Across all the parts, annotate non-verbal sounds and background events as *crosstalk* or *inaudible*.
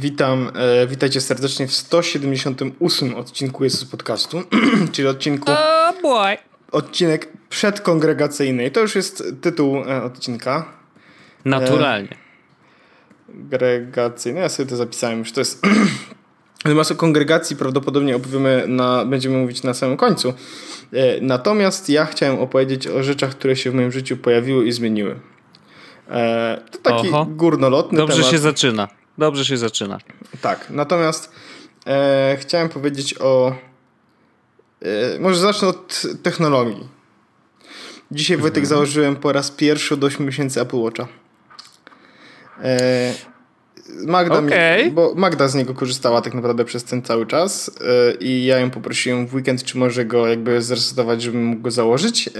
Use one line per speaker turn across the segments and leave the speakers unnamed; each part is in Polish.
Witam, e, witajcie serdecznie w 178 odcinku Jezus Podcastu, *clears throat* czyli odcinku...
Oh boy!
Odcinek przedkongregacyjny. To już jest tytuł e, odcinka.
Naturalnie.
Gregacyjny, ja sobie to zapisałem już, to jest... *clears throat* Natomiast o kongregacji prawdopodobnie opowiemy na, będziemy mówić na samym końcu. E, natomiast ja chciałem opowiedzieć o rzeczach, które się w moim życiu pojawiły i zmieniły. E, to taki
Oho.
górnolotny
Dobrze
temat.
się zaczyna. Dobrze się zaczyna.
Tak, natomiast e, chciałem powiedzieć o. E, może zacznę od technologii. Dzisiaj Wojtek założyłem po raz pierwszy od 8 miesięcy Apple Watcha. E, Magda,
Okej.
mi, bo Magda z niego korzystała tak naprawdę przez ten cały czas e, i ja ją poprosiłem w weekend, czy może go jakby zresetować, żebym mógł go założyć.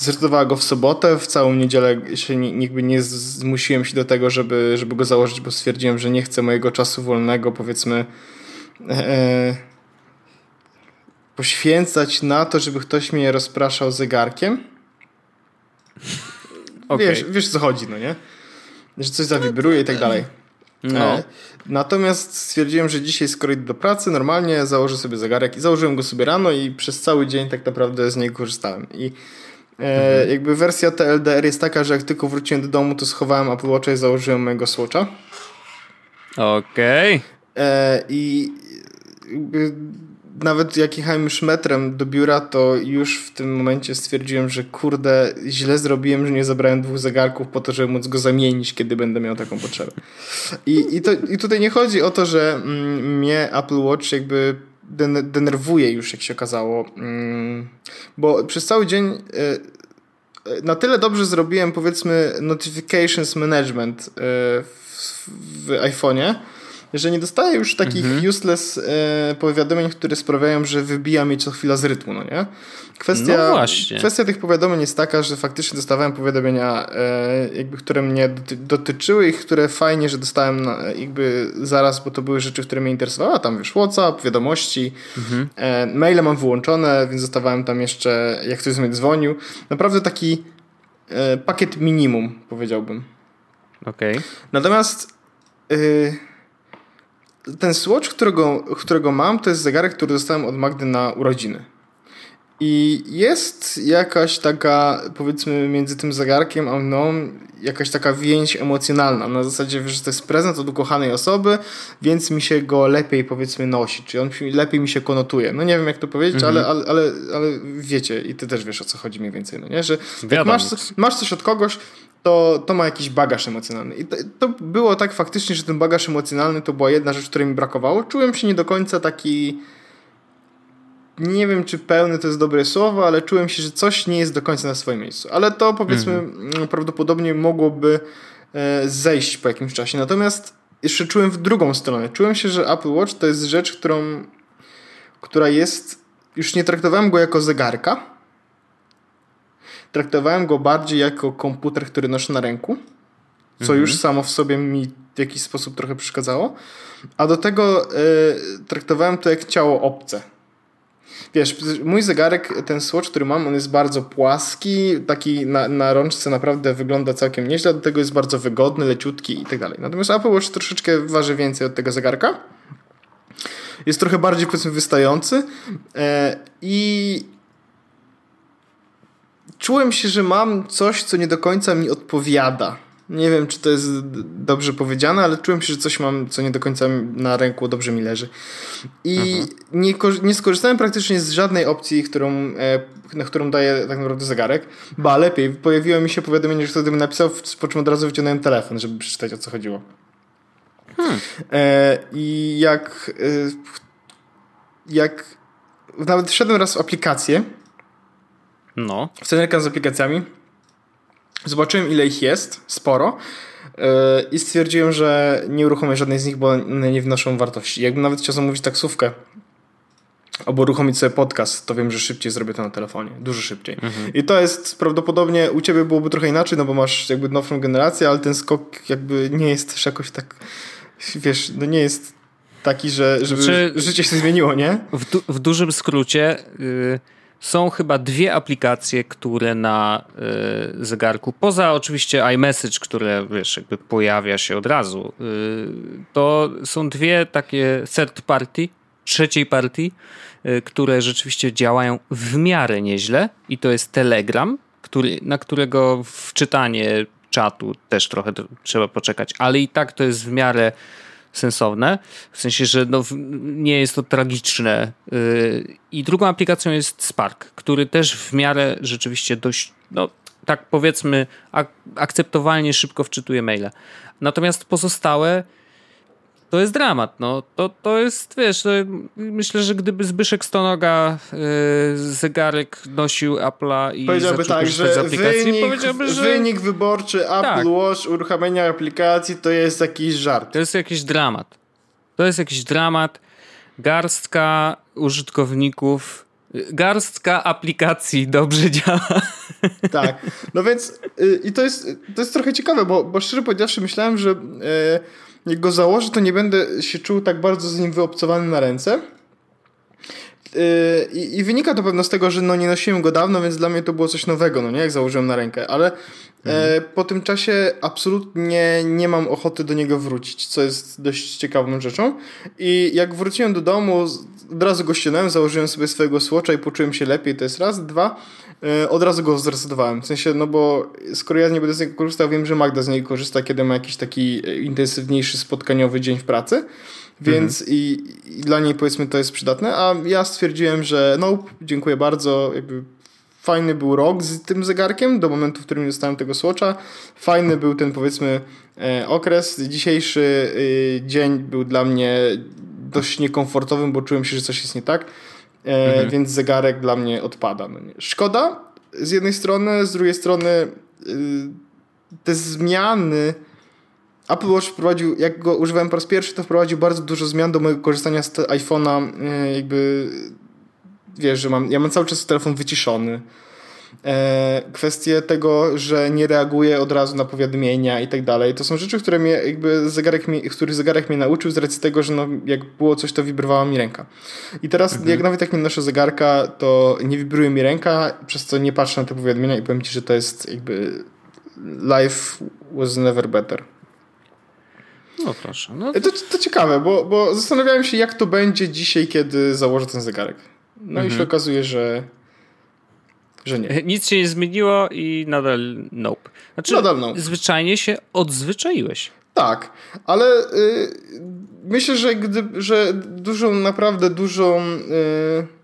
E, Zresetowała go w sobotę, w całą niedzielę się ni- jakby nie zmusiłem się do tego, żeby, żeby go założyć, bo stwierdziłem, że nie chcę mojego czasu wolnego, powiedzmy, e, poświęcać na to, żeby ktoś mnie rozpraszał zegarkiem.
Okej.
Wiesz, wiesz co chodzi, no nie? Że coś zawibruje i tak dalej.
No.
E, Natomiast stwierdziłem, że dzisiaj skoro idę do pracy, normalnie założę sobie zegarek i założyłem go sobie rano i przez cały dzień tak naprawdę z niego korzystałem. I e, jakby wersja TLDR jest taka, że jak tylko wróciłem do domu, to schowałem Apple Watcha i założyłem mojego Swatcha.
Okej.
E, I jakby nawet jak jechałem już metrem do biura, to już w tym momencie stwierdziłem, że kurde, źle zrobiłem, że nie zabrałem dwóch zegarków po to, żeby móc go zamienić, kiedy będę miał taką potrzebę. I, i, to, i tutaj nie chodzi o to, że mm, mnie Apple Watch jakby denerwuje już, jak się okazało, mm, bo przez cały dzień e, e, na tyle dobrze zrobiłem, powiedzmy, notifications management e, w, iPhone'ie, że nie dostaję już takich useless e, powiadomień, które sprawiają, że wybija mnie co chwila z rytmu, no nie? Kwestia,
No
kwestia tych powiadomień jest taka, że faktycznie dostawałem powiadomienia, e, jakby, które mnie doty dotyczyły i które fajnie, że dostałem na, jakby zaraz, bo to były rzeczy, które mnie interesowały. A Tam wiesz, WhatsApp, wiadomości, e, maile mam wyłączone, więc dostawałem tam jeszcze, jak ktoś z mnie dzwonił. Naprawdę taki e, pakiet minimum, powiedziałbym.
Okej.
Natomiast yy, ten Swatch, którego, którego mam, to jest zegarek, który dostałem od Magdy na urodziny. I jest jakaś taka, powiedzmy, między tym zegarkiem a mną, jakaś taka więź emocjonalna. Na zasadzie, że to jest prezent od ukochanej osoby, więc mi się go lepiej, powiedzmy, nosi. Czy on lepiej mi się konotuje. No nie wiem, jak to powiedzieć, ale, ale, ale, ale wiecie, i ty też wiesz, o co chodzi mniej więcej. No nie? Że jak masz, masz coś od kogoś, to, to ma jakiś bagaż emocjonalny. I to, to było tak faktycznie, że ten bagaż emocjonalny to była jedna rzecz, której mi brakowało. Czułem się nie do końca taki. Nie wiem, czy pełny to jest dobre słowo, ale czułem się, że coś nie jest do końca na swoim miejscu. Ale to powiedzmy mm, prawdopodobnie mogłoby e, zejść po jakimś czasie. Natomiast jeszcze czułem w drugą stronę. Czułem się, że Apple Watch to jest rzecz, którą, która jest. Już nie traktowałem go jako zegarka, traktowałem go bardziej jako komputer, który noszę na ręku, co już samo w sobie mi w jakiś sposób trochę przeszkadzało, a do tego e, traktowałem to jak ciało obce. Wiesz, mój zegarek, ten Swatch, który mam, on jest bardzo płaski, taki na, na rączce naprawdę wygląda całkiem nieźle, do tego jest bardzo wygodny, leciutki i tak dalej. Natomiast Apple Watch troszeczkę waży więcej od tego zegarka. Jest trochę bardziej, powiedzmy, wystający e, i czułem się, że mam coś, co nie do końca mi odpowiada. Nie wiem, czy to jest dobrze powiedziane, ale czułem się, że coś mam, co nie do końca na ręku dobrze mi leży. I nie, kor- nie skorzystałem praktycznie z żadnej opcji, którą, e, na którą daje tak naprawdę zegarek. Ba, lepiej, pojawiło mi się powiadomienie, że ktoś mnie napisał, po czym od razu wyciągnąłem telefon, żeby przeczytać, o co chodziło. E, I jak, e, jak nawet wszedłem raz w aplikację,
No.
w ten ekran z aplikacjami. Zobaczyłem, ile ich jest, sporo. yy, I stwierdziłem, że nie uruchomię żadnej z nich, bo one nie wnoszą wartości. Jakbym nawet chciał zamówić taksówkę albo uruchomić sobie podcast, to wiem, że szybciej zrobię to na telefonie. Dużo szybciej. I to jest prawdopodobnie u ciebie byłoby trochę inaczej, no bo masz jakby nowszą generację, ale ten skok jakby nie jest też jakoś tak, wiesz, no nie jest taki, że żeby
Znaczy-
życie się zmieniło, nie?
W, du- w dużym skrócie, y, są chyba dwie aplikacje, które na y, zegarku, poza oczywiście iMessage, które wiesz, jakby pojawia się od razu, y, to są dwie takie third party, trzeciej partii, y, które rzeczywiście działają w miarę nieźle i to jest Telegram, który, na którego wczytanie czatu też trochę trzeba poczekać, ale i tak to jest w miarę sensowne, w sensie, że no, nie jest to tragiczne. Y, I drugą aplikacją jest Spark, który też w miarę rzeczywiście dość, no tak powiedzmy, ak akceptowalnie szybko wczytuje maile. Natomiast pozostałe to jest dramat. No. To, to jest, wiesz, to myślę, że gdyby Zbyszek Stonoga yy, zegarek nosił Apple'a i
powiedziałby tak, że z aplikacji, wynik, powiedziałby, że... wynik wyborczy Apple tak. Watch, uruchamiania aplikacji to jest jakiś żart.
To jest jakiś dramat. To jest jakiś dramat. Garstka użytkowników garstka aplikacji dobrze działa. *laughs*
Tak, no więc yy, i to jest, to jest trochę ciekawe, bo, bo szczerze powiedziawszy myślałem, że yy, jak go założę, to nie będę się czuł tak bardzo z nim wyobcowany na ręce. Yy, I, I, wynika to pewno z tego, że no nie nosiłem go dawno, więc dla mnie to było coś nowego, no nie, jak założyłem na rękę, ale e, mhm. po tym czasie absolutnie nie mam ochoty do niego wrócić, co jest dość ciekawą rzeczą. I jak wróciłem do domu, od razu go ściągnąłem, założyłem sobie swojego słocza i poczułem się lepiej, to jest raz. Dwa, E, od razu go zresetowałem. W sensie, no bo skoro ja nie będę z niego korzystał, wiem, że Magda z niego korzysta, kiedy ma jakiś taki e, intensywniejszy spotkaniowy dzień w pracy. Więc mhm. i, i, dla niej powiedzmy to jest przydatne, a ja stwierdziłem, że no, dziękuję bardzo, jakby fajny był rok z tym zegarkiem do momentu, w którym dostałem tego słocza. Fajny był ten powiedzmy e, okres. Dzisiejszy dzień był dla mnie dość niekomfortowym, bo czułem się, że coś jest nie tak. E, mhm. więc zegarek dla mnie odpada. No Szkoda z jednej strony, z drugiej strony y, te zmiany Apple Watch wprowadził, jak go używałem po raz pierwszy, to wprowadził bardzo dużo zmian do mojego korzystania z iPhone'a, y, jakby wiesz, że mam, ja mam cały czas telefon wyciszony. E, kwestie tego, że nie reaguje od razu na powiadomienia i tak dalej. To są rzeczy, które mnie jakby zegarek mi, których zegarek mnie nauczył z racji tego, że no, jak było coś, to wibrowała mi ręka. I teraz mhm. jak nawet jak nie noszę zegarka, to nie wibruje mi ręka, przez co nie patrzę na te powiadomienia i powiem Ci, że to jest jakby life was never better.
No proszę. No
to... To, to ciekawe, bo, bo zastanawiałem się, jak to będzie dzisiaj, kiedy założę ten zegarek. No mhm. i się mhm. okazuje, że że nie. *laughs*
Nic się nie zmieniło i nadal nope. Znaczy, nadal nope. zwyczajnie się odzwyczaiłeś.
Tak, ale y, myślę, że, gdy, że dużą, naprawdę dużą. Y,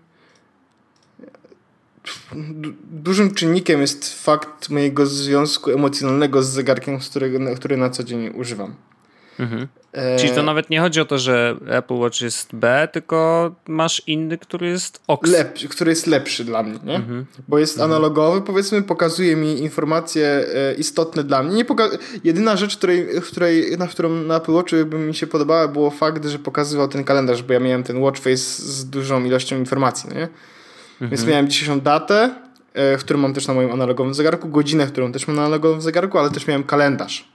dużym czynnikiem jest fakt mojego związku emocjonalnego z zegarkiem, z którego, który na co dzień używam.
Mhm. E... Czyli to nawet nie chodzi o to, że Apple Watch jest B, tylko masz inny, który jest OX.
Lep, który jest lepszy dla mnie, nie? Mhm. Bo jest mhm. analogowy, powiedzmy, pokazuje mi informacje e, istotne dla mnie. Nie poka- Jedyna rzecz, której, której, na którą na Apple Watchu by mi się podobała, było fakt, że pokazywał ten kalendarz, bo ja miałem ten watch face z dużą ilością informacji, nie? Mhm. Więc miałem dzisiejszą datę, e, którą mam też na moim analogowym zegarku, godzinę, którą też mam na analogowym zegarku, ale też miałem kalendarz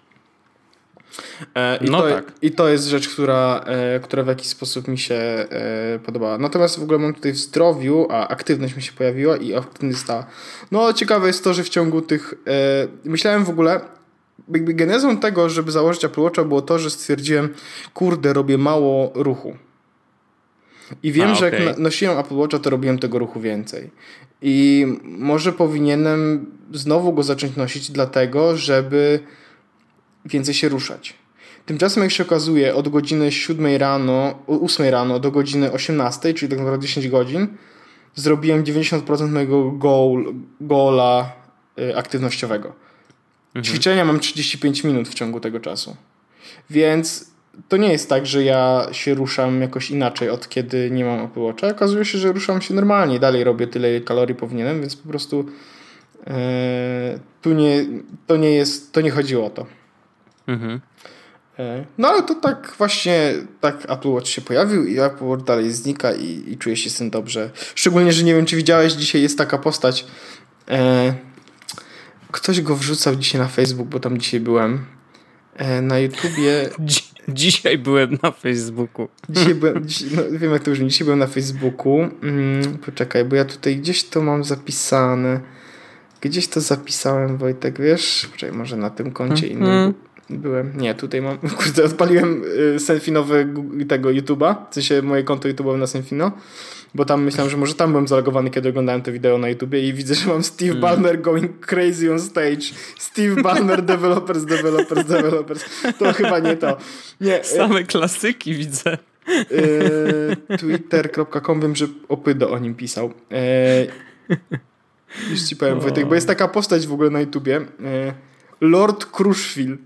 I, no to, tak. I to jest rzecz, która, e, która w jakiś sposób mi się e, podobała. Natomiast w ogóle mam tutaj w zdrowiu, a aktywność mi się pojawiła i aktywność stała. No ciekawe jest to, że w ciągu tych... Myślałem w ogóle, jakby genezą tego, żeby założyć Apple Watcha było to, że stwierdziłem, kurde, robię mało ruchu. I wiem, A, że okay. jak nosiłem Apple Watcha, to robiłem tego ruchu więcej. I może powinienem znowu go zacząć nosić dlatego, żeby więcej się ruszać. Tymczasem, jak się okazuje, od godziny 7 rano, 8 rano do godziny 18, czyli tak naprawdę 10 godzin, zrobiłem 90% mojego goal, goala y, aktywnościowego. Mhm. Ćwiczenia mam 35 minut w ciągu tego czasu. Więc to nie jest tak, że ja się ruszam jakoś inaczej od kiedy nie mam Apple Watcha. Okazuje się, że ruszam się normalnie. Dalej robię tyle, kalorii powinienem, więc po prostu yy, tu nie, to nie jest, to nie chodziło o to. Mhm. E, no ale to tak właśnie, tak Apple Watch się pojawił i Apple Watch dalej znika i, i czuję się z tym dobrze. Szczególnie, że nie wiem, czy widziałeś, dzisiaj jest taka postać. E, ktoś go wrzucał dzisiaj na Facebook, bo tam dzisiaj byłem. E, na YouTubie. *laughs*
Dzisiaj byłem na Facebooku.
Dzisiaj byłem, *laughs* no, wiem jak to brzmi, dzisiaj byłem na Facebooku. Mm, poczekaj, bo ja tutaj gdzieś to mam zapisane. Gdzieś to zapisałem, Wojtek, wiesz? Poczekaj, może na tym koncie mm, innym mm. Byłem. Nie, tutaj mam, *laughs* kurde, odpaliłem y, Senfinowy tego YouTube'a, w sensie moje konto YouTube'owe na Senfino bo tam myślałem, że może tam byłem zalogowany, kiedy oglądałem to wideo na YouTubie i widzę, że mam Steve mm. Ballmer going crazy on stage. Steve Ballmer, developers, developers, developers. To chyba nie to. Nie.
Same klasyki widzę.
Yy, Twitter.com wiem, że Opydo o nim pisał. Już ci powiem, Wojtek, bo jest taka postać w ogóle na YouTubie. Lord Crushville.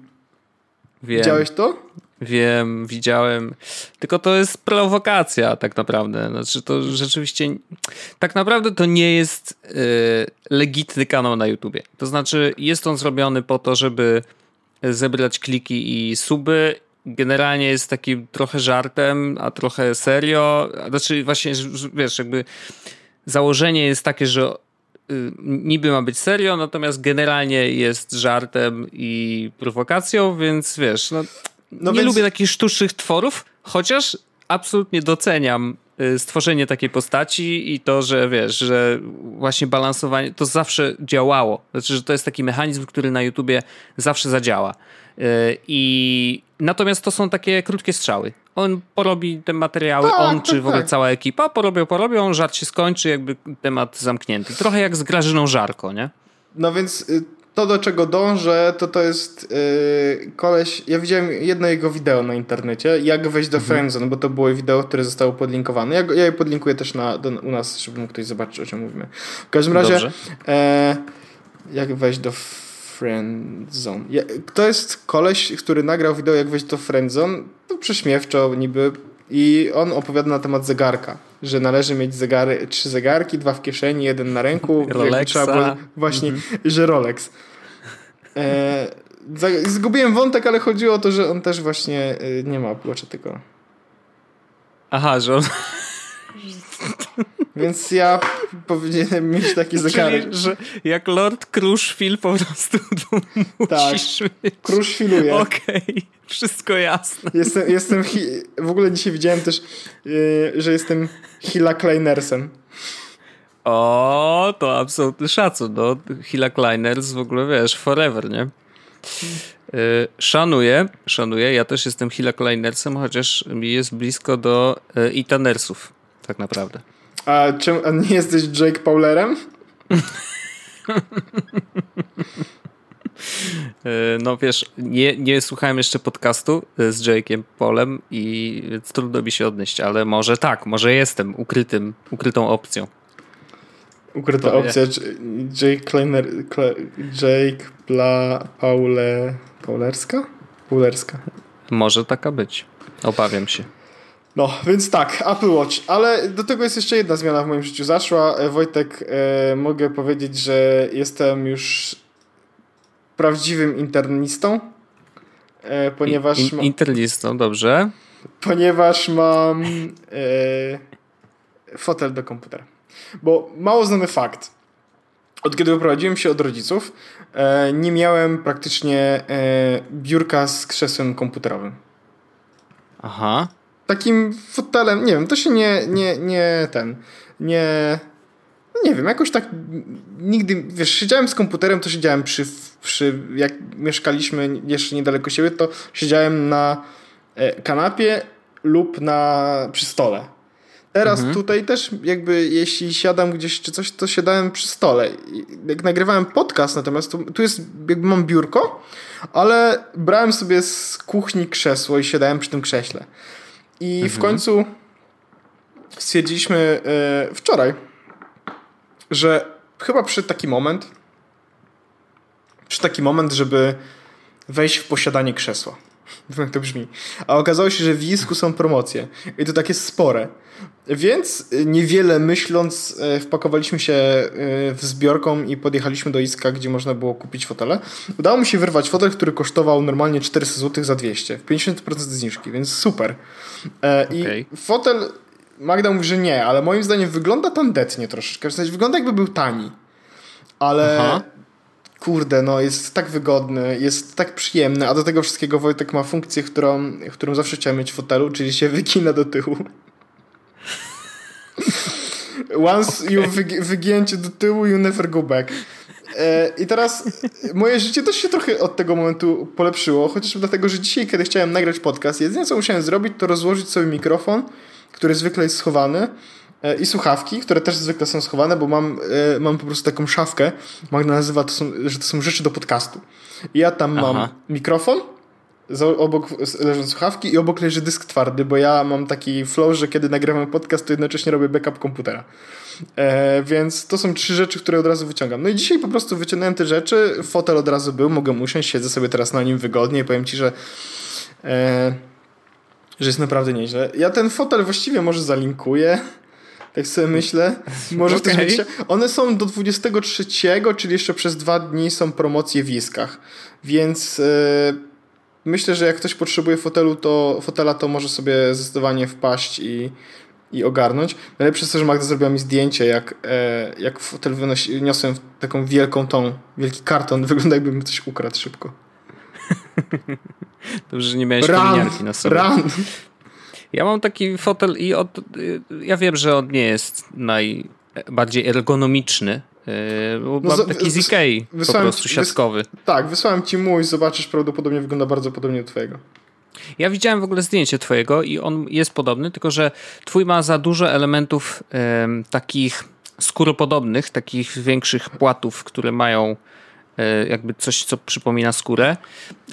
Wiem. Widziałeś to?
Wiem, widziałem. Tylko to jest prowokacja tak naprawdę. Znaczy to rzeczywiście tak naprawdę to nie jest yy, legitny kanał na YouTubie. To znaczy jest on zrobiony po to, żeby zebrać kliki i suby. Generalnie jest takim trochę żartem, a trochę serio. Znaczy właśnie, wiesz, jakby założenie jest takie, że niby ma być serio, natomiast generalnie jest żartem i prowokacją, więc wiesz, no no nie więc... lubię takich sztucznych tworów, chociaż absolutnie doceniam y, stworzenie takiej postaci i to, że wiesz, że właśnie balansowanie to zawsze działało. Znaczy, że to jest taki mechanizm, który na YouTubie zawsze zadziała. Y, I natomiast to są takie krótkie strzały. On porobi te materiały, tak, on tak, czy w ogóle tak. cała ekipa porobią, porobią, żart się skończy, jakby temat zamknięty. Trochę jak z Grażyną Żarko, nie?
No więc y, to, do czego dążę, to to jest yy, koleś. Ja widziałem jedno jego wideo na internecie, jak wejść do mhm. Friendzone, bo to było wideo, które zostało podlinkowane. Ja, ja je podlinkuję też na, do, u nas, żeby mógł ktoś zobaczyć, o czym mówimy. W każdym razie, e, jak wejść do Friendzone. Ja, to jest koleś, który nagrał wideo, jak wejść do Friendzone. To prześmiewczo niby. I on opowiada na temat zegarka że należy mieć zegary, trzy zegarki, dwa w kieszeni, jeden na ręku. *laughs*
Rolexa. Było,
właśnie, mhm. że Rolex. E, zgubiłem wątek, ale chodziło o to, że on też właśnie e, nie ma Apple tylko...
Aha, że on...
Więc ja powinienem mieć taki zegarek.
Czyli, że jak Lord Crushfield po prostu *laughs*
tak, musisz mieć...
Okej, okay. wszystko jasne.
Jestem, jestem w ogóle dzisiaj widziałem też, yy, że jestem Hila Kleinersem.
O, to absolutny szacun. No, Hila Kleiners w ogóle, wiesz, forever, nie? Yy, szanuję, szanuję. Ja też jestem Hila Kleinersem, chociaż mi jest blisko do Itanersów, tak naprawdę.
A, a nie jesteś Jake Paulerem? *laughs*
E, no wiesz, nie, nie słuchałem jeszcze podcastu e, z Jake'iem Polem i więc trudno mi się odnieść, ale może tak, może jestem ukrytym, ukrytą opcją.
Ukryta to opcja. Jake Kleiner, Jake Pla, Paule, Paulerska? Paulerska.
Może taka być. Obawiam się.
No, więc tak, Apple Watch, ale do tego jest jeszcze jedna zmiana w moim życiu zaszła. E, Wojtek, e, mogę powiedzieć, że jestem już prawdziwym internistą, e, ponieważ... In,
in, internistą, dobrze.
Ponieważ mam e, fotel do komputera. Bo mało znany fakt. Od kiedy uprowadziłem się od rodziców, e, nie miałem praktycznie e, biurka z krzesłem komputerowym.
Aha
takim fotelem, nie wiem, to się nie, nie, nie ten, nie, no nie wiem, jakoś tak nigdy, wiesz, siedziałem z komputerem, to siedziałem przy, przy jak mieszkaliśmy jeszcze niedaleko siebie, to siedziałem na e, kanapie lub na, przy stole. Teraz mhm. tutaj też jakby jeśli siadam gdzieś czy coś, to siadałem przy stole. Jak nagrywałem podcast natomiast, tu, tu jest jakby mam biurko, ale brałem sobie z kuchni krzesło i siadałem przy tym krześle. I mhm. w końcu stwierdziliśmy yy, wczoraj, że chyba przyszedł taki moment, przyszedł taki moment, żeby wejść w posiadanie krzesła. Jak *laughs* to brzmi. A okazało się, że w Isku są promocje. I to takie spore. Więc y, niewiele myśląc, y, wpakowaliśmy się y, w zbiorką i podjechaliśmy do Iska, gdzie można było kupić fotele. Udało mi się wyrwać fotel, który kosztował normalnie 400 zł za 200. 50% zniżki, więc super. E, I fotel, Magda mówi, że nie, ale moim zdaniem wygląda tandetnie troszeczkę. W sensie wygląda jakby był tani. Ale Aha. Kurde, no jest tak wygodny, jest tak przyjemny, a do tego wszystkiego Wojtek ma funkcję, którą, którą zawsze chciałem mieć w fotelu, czyli się wygina do tyłu. *laughs* Once okay. you wygi wygięcie do tyłu, you never go back. E, I teraz moje życie też się trochę od tego momentu polepszyło, chociażby dlatego, że dzisiaj, kiedy chciałem nagrać podcast, jedyne co musiałem zrobić, to rozłożyć sobie mikrofon, który zwykle jest schowany i słuchawki, które też zwykle są schowane, bo mam, e, mam po prostu taką szafkę. Magda nazywa to, są, że to są rzeczy do podcastu. I ja tam Aha. mam mikrofon, obok leżą słuchawki i obok leży dysk twardy, bo ja mam taki flow, że kiedy nagrywam podcast, to jednocześnie robię backup komputera. E, więc to są trzy rzeczy, które od razu wyciągam. No i dzisiaj po prostu wyciągnąłem te rzeczy, fotel od razu był, mogę usiąść, siedzę sobie teraz na nim wygodnie i powiem ci, że e, że jest naprawdę nieźle. Ja ten fotel właściwie może zalinkuję. Tak sobie myślę. *laughs* Może okay. też One są do 23, czyli jeszcze przez dwa dni są promocje w Iskach. Więc e, myślę, że jak ktoś potrzebuje fotelu, to, fotela, to może sobie zdecydowanie wpaść i, i ogarnąć. Najlepsze jest to, że Magda zrobiła mi zdjęcie, jak, e, jak fotel wynosi, niosłem taką wielką tą, wielki karton. *laughs* Wygląda jakbym coś ukradł szybko. *laughs*
Dobrze, że nie miałeś kominiarki na sobie. Run. Ja mam taki fotel i od, ja wiem, że on nie jest najbardziej ergonomiczny, Yy, no, mam taki z Ikei, po prostu siatkowy. Wys
tak, wysłałem ci mój, zobaczysz, prawdopodobnie wygląda bardzo podobnie do twojego.
Ja widziałem w ogóle zdjęcie twojego i on jest podobny, tylko że twój ma za dużo elementów takich skóropodobnych, takich większych płatów, które mają e, jakby coś, co przypomina skórę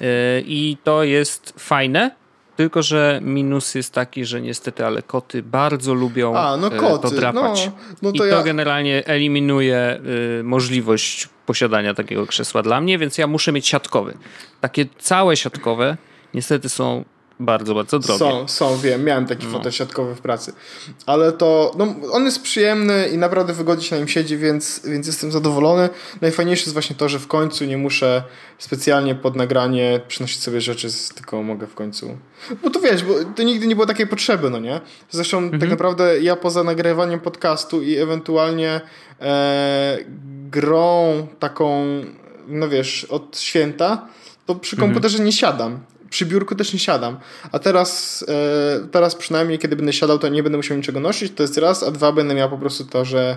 e, i to jest fajne, tylko, że minus jest taki, że niestety, ale koty bardzo lubią A, no e, koty. to drapać. No, no to I to ja... generalnie eliminuje y, możliwość posiadania takiego krzesła dla mnie, więc ja muszę mieć siatkowy. Takie całe siatkowe niestety są bardzo, bardzo drogie.
Są, są, wiem, miałem taki no. fotel siatkowy w pracy. Ale to, no, on jest przyjemny i naprawdę wygodnie się na nim siedzi, więc, więc jestem zadowolony. Najfajniejsze jest właśnie to, że w końcu nie muszę specjalnie pod nagranie przynosić sobie rzeczy, tylko mogę w końcu... Bo to wiesz, bo to nigdy nie było takiej potrzeby, no nie? Zresztą tak mhm. tak naprawdę ja poza nagrywaniem podcastu i ewentualnie e, grą taką, no wiesz, od święta, to przy komputerze mhm. nie siadam przy biurku też nie siadam. A teraz, e, teraz przynajmniej, kiedy będę siadał, to nie będę musiał niczego nosić, to jest raz, a dwa będę miał po prostu to, że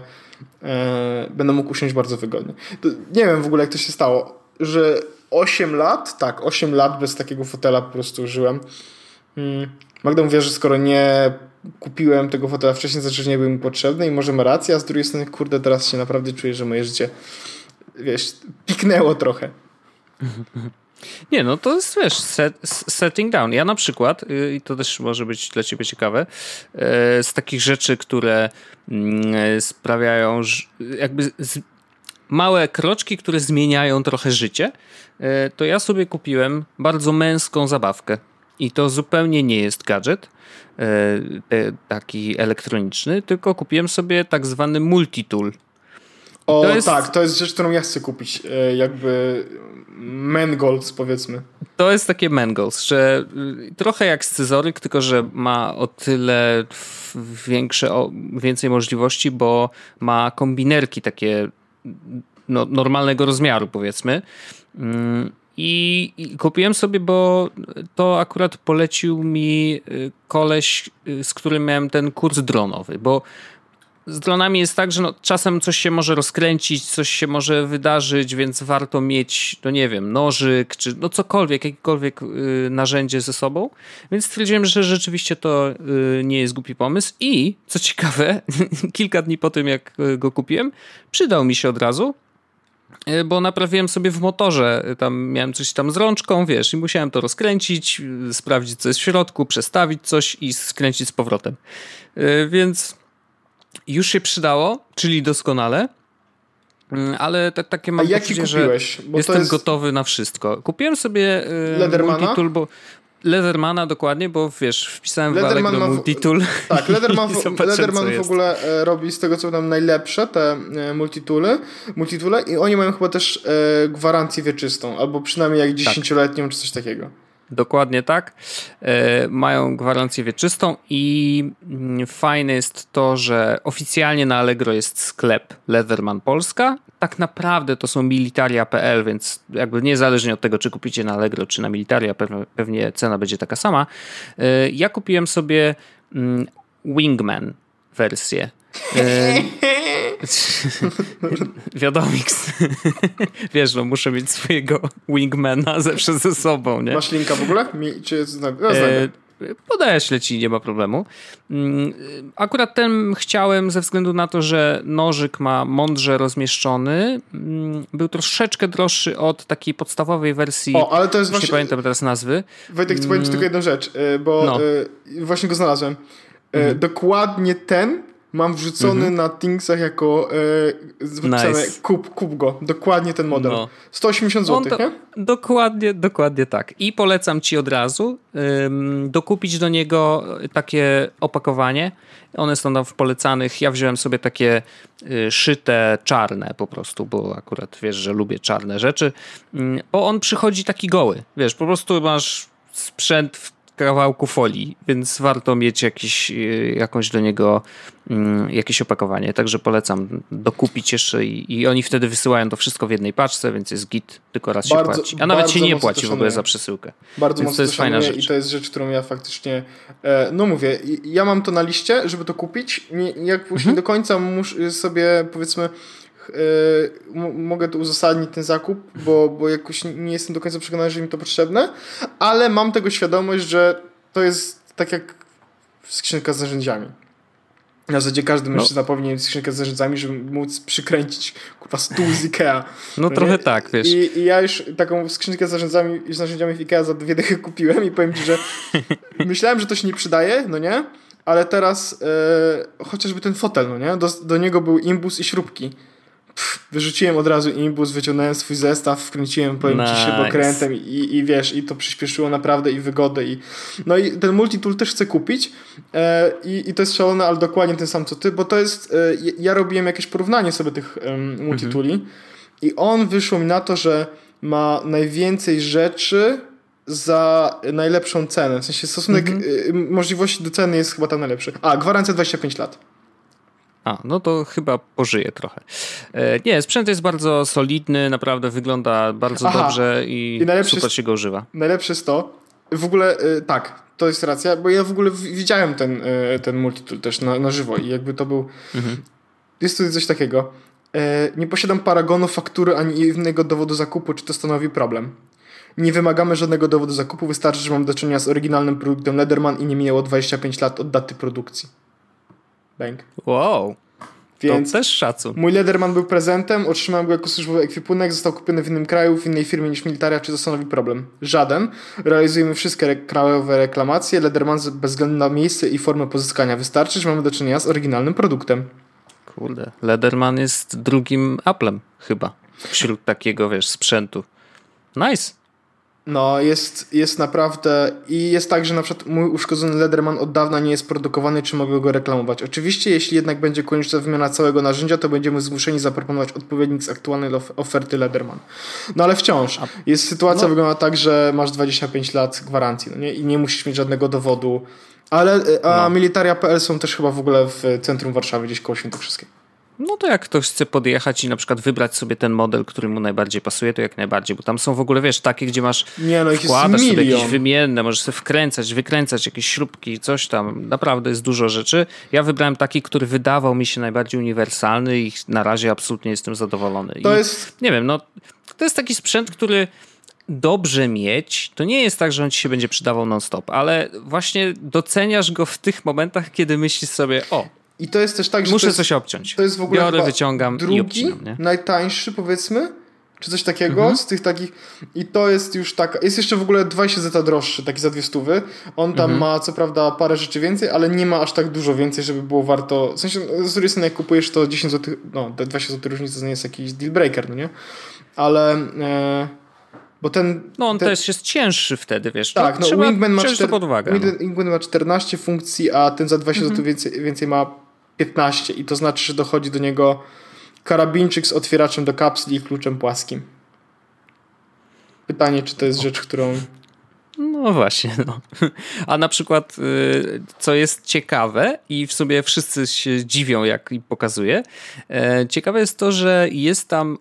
e, będę mógł usiąść bardzo wygodnie. To, nie wiem w ogóle, jak to się stało, że 8 lat, tak, 8 lat bez takiego fotela po prostu żyłem. Hmm. Magda mówi, że skoro nie kupiłem tego fotela wcześniej, to znaczy, nie był mi potrzebny i może ma rację, a z drugiej strony, kurde, teraz się naprawdę czuję, że moje życie, wiesz, piknęło trochę. *laughs*
Nie, no to jest, wiesz, set, setting down. Ja na przykład, y, i to też może być dla ciebie ciekawe, y, z takich rzeczy, które mm, sprawiają, jakby małe kroczki, które zmieniają trochę życie, y, to ja sobie kupiłem bardzo męską zabawkę. I to zupełnie nie jest gadżet taki elektroniczny, tylko kupiłem sobie tak zwany multitool.
O to jest... tak, to jest rzecz, którą ja chcę kupić. Jakby Mangolds powiedzmy.
To jest takie Mangolds, że y, trochę jak scyzoryk, tylko że ma o tyle większe, więcej możliwości, bo ma kombinerki takie no, normalnego rozmiaru powiedzmy. Mm, I, I, kupiłem sobie, bo to akurat polecił mi y, koleś, y, z którym miałem ten kurs dronowy, bo z dronami jest tak, że no, czasem coś się może rozkręcić, coś się może wydarzyć, więc warto mieć, no nie wiem, nożyk, czy no cokolwiek, jakiekolwiek y, narzędzie ze sobą. Więc stwierdziłem, że rzeczywiście to y, nie jest głupi pomysł i, co ciekawe, *laughs* kilka dni po tym, jak y, go kupiłem, przydał mi się od razu, y, bo naprawiłem sobie w motorze, tam miałem coś tam z rączką, wiesz, i musiałem to rozkręcić, y, sprawdzić co jest w środku, przestawić coś i skręcić z powrotem. Więc już się przydało, czyli doskonale. Mm, ale tak, takie mam
A jaki kupiłeś?
Bo jestem jest... gotowy na wszystko. Kupiłem sobie y, Ledermana? Multitool, bo Ledermana dokładnie, bo wiesz, wpisałem Lederman w Allegro Multitool. *laughs*
Tak, Lederman, w, *laughs* Lederman w ogóle e, robi z tego co tam najlepsze te e, multitooly, multitoole i oni mają chyba też e, gwarancję wieczystą, albo przynajmniej jak 10-letnią tak. czy coś takiego.
Dokładnie tak. E, mają gwarancję wieczystą i mm, fajne jest to, że oficjalnie na Allegro jest sklep Leatherman Polska, tak naprawdę to są militaria.pl, więc jakby niezależnie od tego, czy kupicie na Allegro, czy na Militaria, pewnie cena będzie taka sama. E, ja kupiłem sobie mm, Wingman wersję. E, *laughs* Wiadomix. *laughs* Wiesz, no muszę mieć swojego wingmana zawsze ze sobą, nie?
Masz linka w ogóle? Mi, czy no, e,
Podeślę ci, nie ma problemu. Mm, akurat ten chciałem ze względu na to, że nożyk ma mądrze rozmieszczony. Mm, był troszeczkę droższy od takiej podstawowej wersji.
O, ale to jest właśnie...
Nie pamiętam teraz nazwy.
Wojtek, chcę powiedzieć mm, tylko jedną rzecz, y, bo no. Właśnie go znalazłem. Mhm. Dokładnie ten mam wrzucony -hmm. na Thingsach jako e, nice. kup, kup go. Dokładnie ten model. No. 180 zł, nie?
Dokładnie, dokładnie tak. I polecam ci od razu ym, dokupić do niego takie opakowanie. One są tam w polecanych. Ja wziąłem sobie takie y, szyte czarne po prostu, bo akurat wiesz, że lubię czarne rzeczy. Y, bo on przychodzi taki goły. Wiesz, po prostu masz sprzęt w kawałku folii, więc warto mieć jakiś, y, jakąś do niego mm, jakieś opakowanie. Także polecam dokupić jeszcze i, i, oni wtedy wysyłają to wszystko w jednej paczce, więc jest git, tylko raz bardzo, się płaci. A nawet się nie płaci w ogóle za przesyłkę.
Bardzo więc mocno to jest fajna rzecz. I to jest rzecz, którą ja faktycznie, e, no mówię, ja mam to na liście, żeby to kupić. Jak mhm. nie do końca muszę sobie powiedzmy mogę to uzasadnić ten zakup, bo, bo jakoś nie jestem do końca przekonany, że mi to potrzebne, ale mam tego świadomość, że to jest tak jak skrzynka z narzędziami. Na zasadzie każdy no. mężczyzna powinien mieć skrzynkę z narzędziami, żeby móc przykręcić kurwa stół z Ikea.
No, no trochę nie? tak, wiesz.
I, I, ja już taką skrzynkę z narzędziami, z narzędziami w Ikea za dwie dychy kupiłem i powiem ci, że *laughs* myślałem, że to się nie przydaje, no nie? Ale teraz e, chociażby ten fotel, no nie? Do, do niego był imbus i śrubki pff, wyrzuciłem od razu imbus, wyciągnąłem swój zestaw, wkręciłem, powiem nice. ci, śrubokrętem i, i wiesz, i to przyspieszyło naprawdę i wygodę i no i ten multitool też chcę kupić e, i, i to jest szalone, ale dokładnie ten sam co ty, bo to jest, e, ja robiłem jakieś porównanie sobie tych e, multitooli mhm. i on wyszło mi na to, że ma najwięcej rzeczy za najlepszą cenę. W sensie stosunek mhm. możliwości do ceny jest chyba tam najlepszy. A, gwarancja 25 lat.
A, no to chyba pożyje trochę. E, nie, sprzęt jest bardzo solidny, naprawdę wygląda bardzo Aha. dobrze i, I super się go używa.
Najlepsze jest to, w ogóle e, tak, to jest racja, bo ja w ogóle widziałem ten, e, ten multitool też na, na żywo i jakby to był... Mhm. Jest tutaj coś takiego. Nie posiadam paragonu, faktury ani innego dowodu zakupu, czy to stanowi problem. Nie wymagamy żadnego dowodu zakupu, wystarczy, że mam do czynienia z oryginalnym produktem Lederman i nie minęło 25 lat od daty produkcji. Bank.
Wow. Więc to też szacun.
Mój Lederman był prezentem, otrzymałem go jako służbowy ekwipunek, został kupiony w innym kraju, w innej firmie niż militaria, czy to stanowi problem? Żaden. Realizujemy wszystkie re krajowe reklamacje. Lederman bez względu na miejsce i formę pozyskania wystarczy, że mamy do czynienia z oryginalnym produktem.
Kurde, Lederman jest drugim Applem chyba wśród takiego, wiesz, sprzętu. Nice.
No, jest, jest naprawdę. I jest tak, że na przykład mój uszkodzony Lederman od dawna nie jest produkowany, czy mogę go reklamować. Oczywiście, jeśli jednak będzie konieczna wymiana całego narzędzia, to będziemy zmuszeni zaproponować odpowiednik z aktualnej oferty Lederman. No ale wciąż. Jest sytuacja, no. wygląda tak, że masz 25 lat gwarancji no nie? i nie musisz mieć żadnego dowodu. Ale a no. militaria.pl są też chyba w ogóle w centrum Warszawy, gdzieś koło Świętokrzyskiej.
No to jak ktoś chce podjechać i na przykład wybrać sobie ten model, który mu najbardziej pasuje, to jak najbardziej, bo tam są w ogóle, wiesz, takie, gdzie masz Nie, no wkładasz sobie jakieś wymienne, możesz sobie wkręcać, wykręcać jakieś śrubki, coś tam. Naprawdę jest dużo rzeczy. Ja wybrałem taki, który wydawał mi się najbardziej uniwersalny i na razie absolutnie jestem zadowolony.
To I, jest...
Nie wiem, no to jest taki sprzęt, który dobrze mieć, to nie jest tak, że on ci się będzie przydawał non-stop, ale właśnie doceniasz go w tych momentach, kiedy myślisz sobie, o,
i to jest też tak,
że. Muszę coś obciąć.
To jest w ogóle.
Biorę, wyciągam
drugi,
i obcinam, nie?
najtańszy, powiedzmy. Czy coś takiego mhm. z tych takich. I to jest już tak. Jest jeszcze w ogóle 20 zeta droższy, taki za dwie stówy. On tam mhm. ma co prawda parę rzeczy więcej, ale nie ma aż tak dużo więcej, żeby było warto. W sensie, z drugiej strony, jak kupujesz to 10 zł, no, te 20 zł różnicy to nie jest jakiś deal breaker, no nie? Ale. E, bo ten,
no on
ten...
też jest cięższy wtedy, wiesz.
Tak, no,
Wingman ma, czter... pod uwagę,
no. Wingman ma 14 funkcji, a ten za 20 mhm. zł więcej, więcej ma 15 i to znaczy, że dochodzi do niego karabinczyk z otwieraczem do kapsli i kluczem płaskim. Pytanie, czy to jest rzecz, którą...
No właśnie, no. *laughs* A na przykład, y, co jest ciekawe i w sobie wszyscy się dziwią, jak i pokazuje, ciekawe jest to, że jest tam,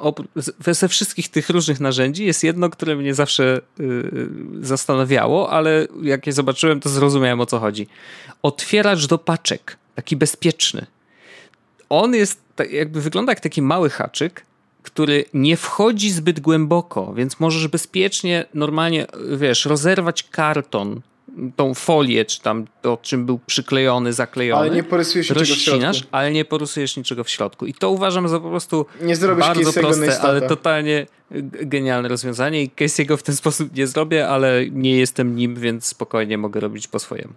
ze wszystkich tych różnych narzędzi jest jedno, które mnie zawsze y, zastanawiało, ale jak je zobaczyłem, to zrozumiałem o co chodzi. Otwieracz do paczek, taki bezpieczny. On jest, jakby wygląda jak taki mały haczyk, który nie wchodzi zbyt głęboko, więc możesz bezpiecznie, normalnie, wiesz, rozerwać karton, tą folię, czy tam to, czym był przyklejony, zaklejony.
Ale nie porysujesz niczego w środku.
ale nie porysujesz niczego w środku. I to uważam za po prostu
nie zrobisz
bardzo proste, ale totalnie genialne rozwiązanie i Casey'ego w ten sposób nie zrobię, ale nie jestem nim, więc spokojnie mogę robić po swojemu.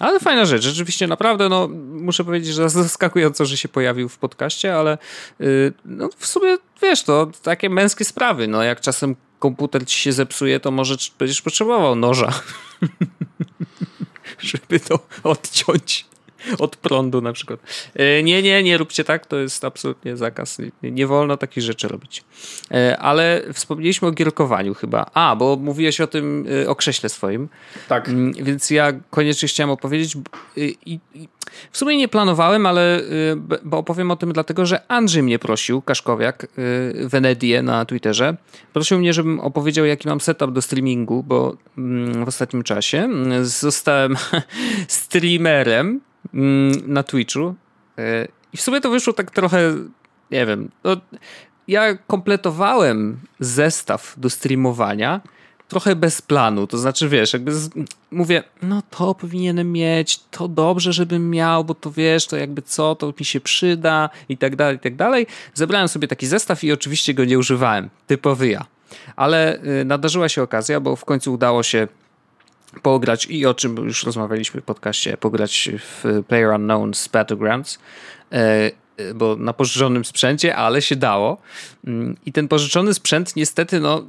Ale fajna rzecz, rzeczywiście naprawdę, no muszę powiedzieć, że zaskakująco, że się pojawił w podcaście, ale yy, no, w sumie, wiesz, to takie męskie sprawy, no jak czasem komputer ci się zepsuje, to może będziesz potrzebował noża, *laughs* żeby to odciąć. Od prądu na przykład. E, nie, nie, nie róbcie tak, to jest absolutnie zakaz. Nie, nie wolno takich rzeczy robić. E, ale wspomnieliśmy o gierkowaniu chyba. A, bo mówiłeś o tym, e, o krześle swoim.
Tak. Mm,
więc ja koniecznie chciałem opowiedzieć i, i w sumie nie planowałem, ale bo opowiem o tym dlatego, że Andrzej mnie prosił, Kaszkowiak, Venedie na Twitterze, prosił mnie, żebym opowiedział, jaki mam setup do streamingu, bo mm, w ostatnim czasie mm, zostałem *laughs* streamerem na Twitchu. E, I w sumie to wyszło tak trochę, nie wiem, no, ja kompletowałem zestaw do streamowania trochę bez planu. To znaczy, wiesz, jakby z, mówię, no to powinienem mieć, to dobrze, żebym miał, bo to wiesz, to jakby co, to mi się przyda i tak dalej, i tak dalej. Zebrałem sobie taki zestaw i oczywiście go nie używałem. Typowy ja. Ale y, nadarzyła się okazja, bo w końcu udało się pograć i o czym już rozmawialiśmy w podcaście, pograć w Player Unknown's Battlegrounds, e, bo na pożyczonym sprzęcie, ale się dało. Mm, I ten pożyczony sprzęt niestety no,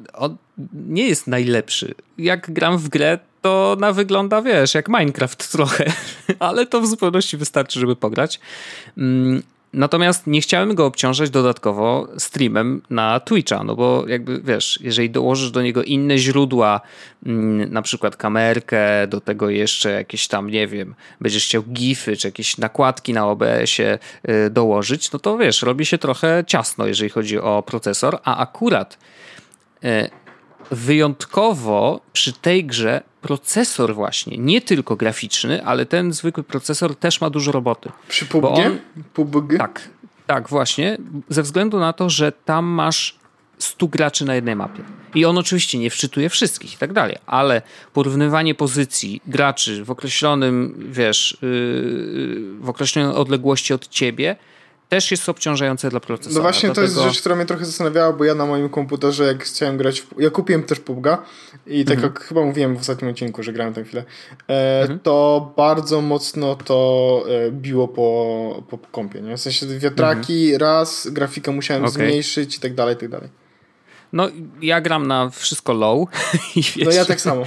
nie jest najlepszy. Jak gram w grę, to ona wygląda, wiesz, jak Minecraft trochę, *laughs* ale to w zupełności wystarczy, żeby pograć. Natomiast nie chciałem go obciążać dodatkowo streamem na Twitcha, no bo jakby wiesz, jeżeli dołożysz do niego inne źródła, mm, na przykład kamerkę, do tego jeszcze jakieś tam, nie wiem, będziesz chciał gify czy jakieś nakładki na OBS-ie y, dołożyć, no to wiesz, robi się trochę ciasno, jeżeli chodzi o procesor, a akurat y, wyjątkowo przy tej grze procesor właśnie, nie tylko graficzny, ale ten zwykły procesor też ma dużo roboty.
Przy PUBG? On,
PUBG? Tak, tak właśnie, ze względu na to, że tam masz 100 graczy na jednej mapie. I on oczywiście nie wczytuje wszystkich i tak dalej, ale porównywanie pozycji graczy w określonym, wiesz, yy, w określonej odległości od ciebie też jest obciążające dla procesora.
No właśnie to jest rzecz, która mnie trochę zastanawiała, bo ja na moim komputerze, jak chciałem grać, w... ja kupiłem też PUBG'a i tak mhm. jak chyba mówiłem w ostatnim odcinku, że grałem tę chwilę, e, mhm. to bardzo mocno to e, biło po, po kompie, nie? W sensie wiatraki mhm. raz, grafikę musiałem okay. zmniejszyć i tak dalej, i tak dalej.
No, ja gram na wszystko low. *laughs*
I wiesz, no ja tak samo.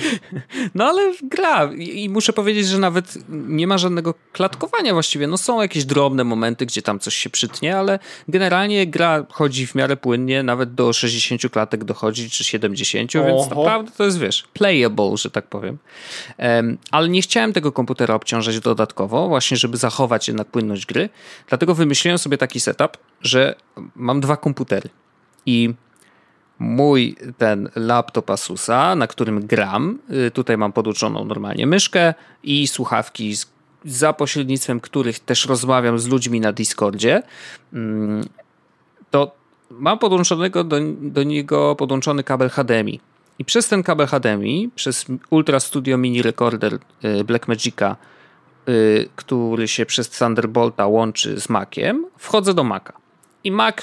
No ale gra i muszę powiedzieć, że nawet nie ma żadnego klatkowania właściwie. No są jakieś drobne momenty, gdzie tam coś się przytnie, ale generalnie gra chodzi w miarę płynnie, nawet do 60 klatek dochodzi, czy 70, Oho. więc naprawdę to jest, wiesz, playable, że tak powiem. Um, ale nie chciałem tego komputera obciążać dodatkowo, właśnie żeby zachować jednak płynność gry, dlatego wymyśliłem sobie taki setup, że mam dwa komputery i mój ten laptop Asusa, na którym gram. Y, tutaj mam podłączoną normalnie myszkę i słuchawki, za pośrednictwem których też rozmawiam z ludźmi na Discordzie. Mm, to mam podłączonego do, do niego podłączony kabel HDMI. I przez ten kabel HDMI, przez Ultra Studio Mini Recorder y, Blackmagica, y, który się przez Thunderbolta łączy z Maciem, wchodzę do Maca. I Mac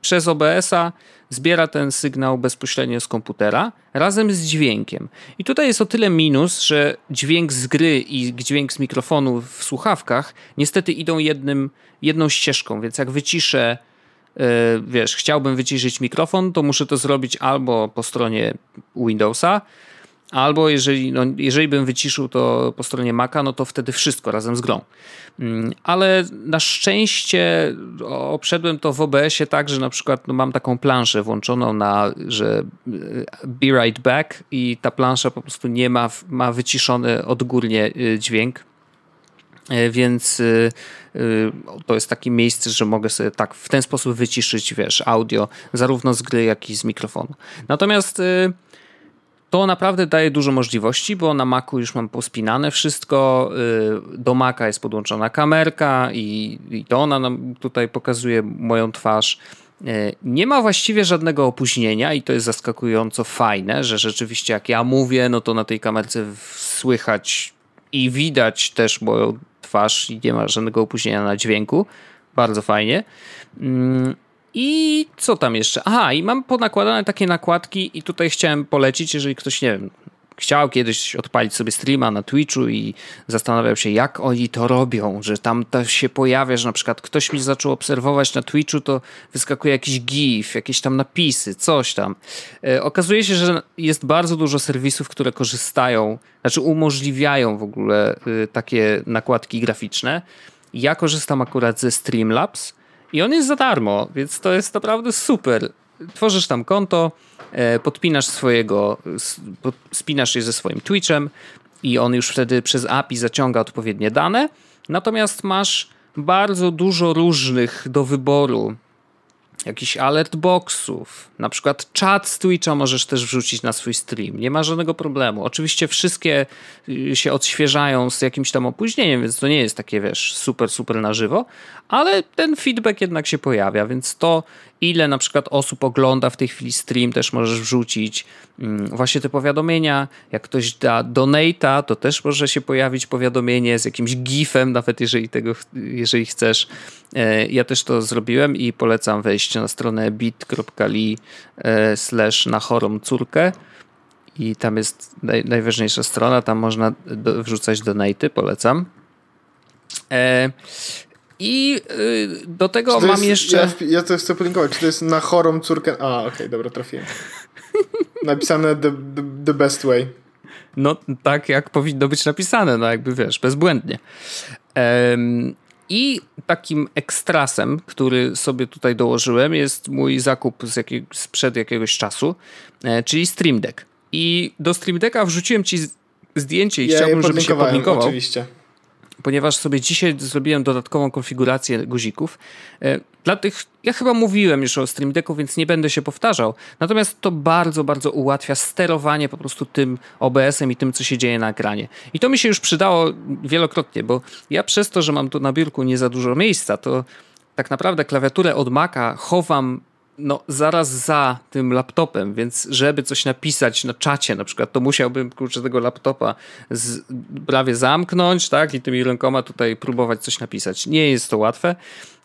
przez OBS-a zbiera ten sygnał bezpośrednio z komputera razem z dźwiękiem. I tutaj jest o tyle minus, że dźwięk z gry i dźwięk z mikrofonu w słuchawkach niestety idą jednym, jedną ścieżką, więc jak wyciszę yy, wiesz, chciałbym wyciszyć mikrofon, to muszę to zrobić albo po stronie Windowsa, Albo jeżeli, no, jeżeli bym wyciszył to po stronie Maca, no to wtedy wszystko razem z grą. Mm, ale na szczęście obszedłem to w OBS-ie tak, że na przykład no, mam taką planszę włączoną na, że e, be right back i ta plansza po prostu nie ma, ma wyciszony odgórnie e, dźwięk. E, więc to jest takie miejsce, że mogę sobie tak w ten sposób wyciszyć, wiesz, audio zarówno z gry, jak i z mikrofonu. Natomiast to naprawdę daje dużo możliwości, bo na Macu już mam pospinane wszystko. Y, do Maca jest podłączona kamerka i, i to ona nam tutaj pokazuje moją twarz. Y, nie ma właściwie żadnego opóźnienia i to jest zaskakująco fajne, że rzeczywiście jak ja mówię, no to na tej kamerce słychać i widać też moją twarz i nie ma żadnego opóźnienia na dźwięku. Bardzo fajnie. I co tam jeszcze? Aha, i mam ponakładane takie nakładki i tutaj chciałem polecić, jeżeli ktoś, nie wiem, chciał kiedyś odpalić sobie streama na Twitchu i zastanawiał się, jak oni to robią, że tam to się pojawia, że na przykład ktoś mi zaczął obserwować na Twitchu, to wyskakuje jakiś GIF, jakieś tam napisy, coś tam. E, okazuje się, że jest bardzo dużo serwisów, które korzystają, znaczy umożliwiają w ogóle y, takie nakładki graficzne. Ja korzystam akurat ze Streamlabs i on jest za darmo, więc to jest naprawdę super. Tworzysz tam konto, e, podpinasz swojego, spinasz je ze swoim Twitchem i on już wtedy przez API zaciąga odpowiednie dane. Natomiast masz bardzo dużo różnych do wyboru jakichś alert boxów, na przykład chat z Twitcha możesz też wrzucić na swój stream. Nie ma żadnego problemu. Oczywiście wszystkie y, się odświeżają z jakimś tam opóźnieniem, więc to nie jest takie, wiesz, super, super na żywo, ale ten feedback jednak się pojawia, więc to ile na przykład osób ogląda w tej chwili stream też możesz wrzucić. Mm, właśnie te powiadomienia, jak ktoś da donata, to też może się pojawić powiadomienie z jakimś gifem, nawet jeżeli tego, jeżeli chcesz. E, ja też to zrobiłem i polecam wejść na stronę bit.ly e, slash na chorą córkę i tam jest naj, najważniejsza strona, tam można do, wrzucać donaty, polecam. E, i y, do tego mam
jest,
jeszcze.
Ja, ja, to chcę polinkować. Czy to jest na chorą córkę. A, okej, okay, dobra, trafiłem. Napisane the, the, the, best way.
No, tak jak powinno być napisane, no jakby wiesz, bezbłędnie. Um, I takim ekstrasem, który sobie tutaj dołożyłem, jest mój zakup z jakiego, sprzed jakiegoś czasu, e, czyli Stream Deck. I do Stream Decka wrzuciłem ci zdjęcie i ja chciałbym, żeby się podlinkował.
Oczywiście
ponieważ sobie dzisiaj zrobiłem dodatkową konfigurację guzików. E, dla tych, ja chyba mówiłem już o Stream Decku, więc nie będę się powtarzał. Natomiast to bardzo, bardzo ułatwia sterowanie po prostu tym OBS-em i tym, co się dzieje na ekranie. I to mi się już przydało wielokrotnie, bo ja przez to, że mam tu na biurku nie za dużo miejsca, to tak naprawdę klawiaturę od Maca chowam no, zaraz za tym laptopem, więc żeby coś napisać na czacie na przykład, to musiałbym kurczę tego laptopa z, prawie zamknąć, tak, i tymi rękoma tutaj próbować coś napisać. Nie jest to łatwe,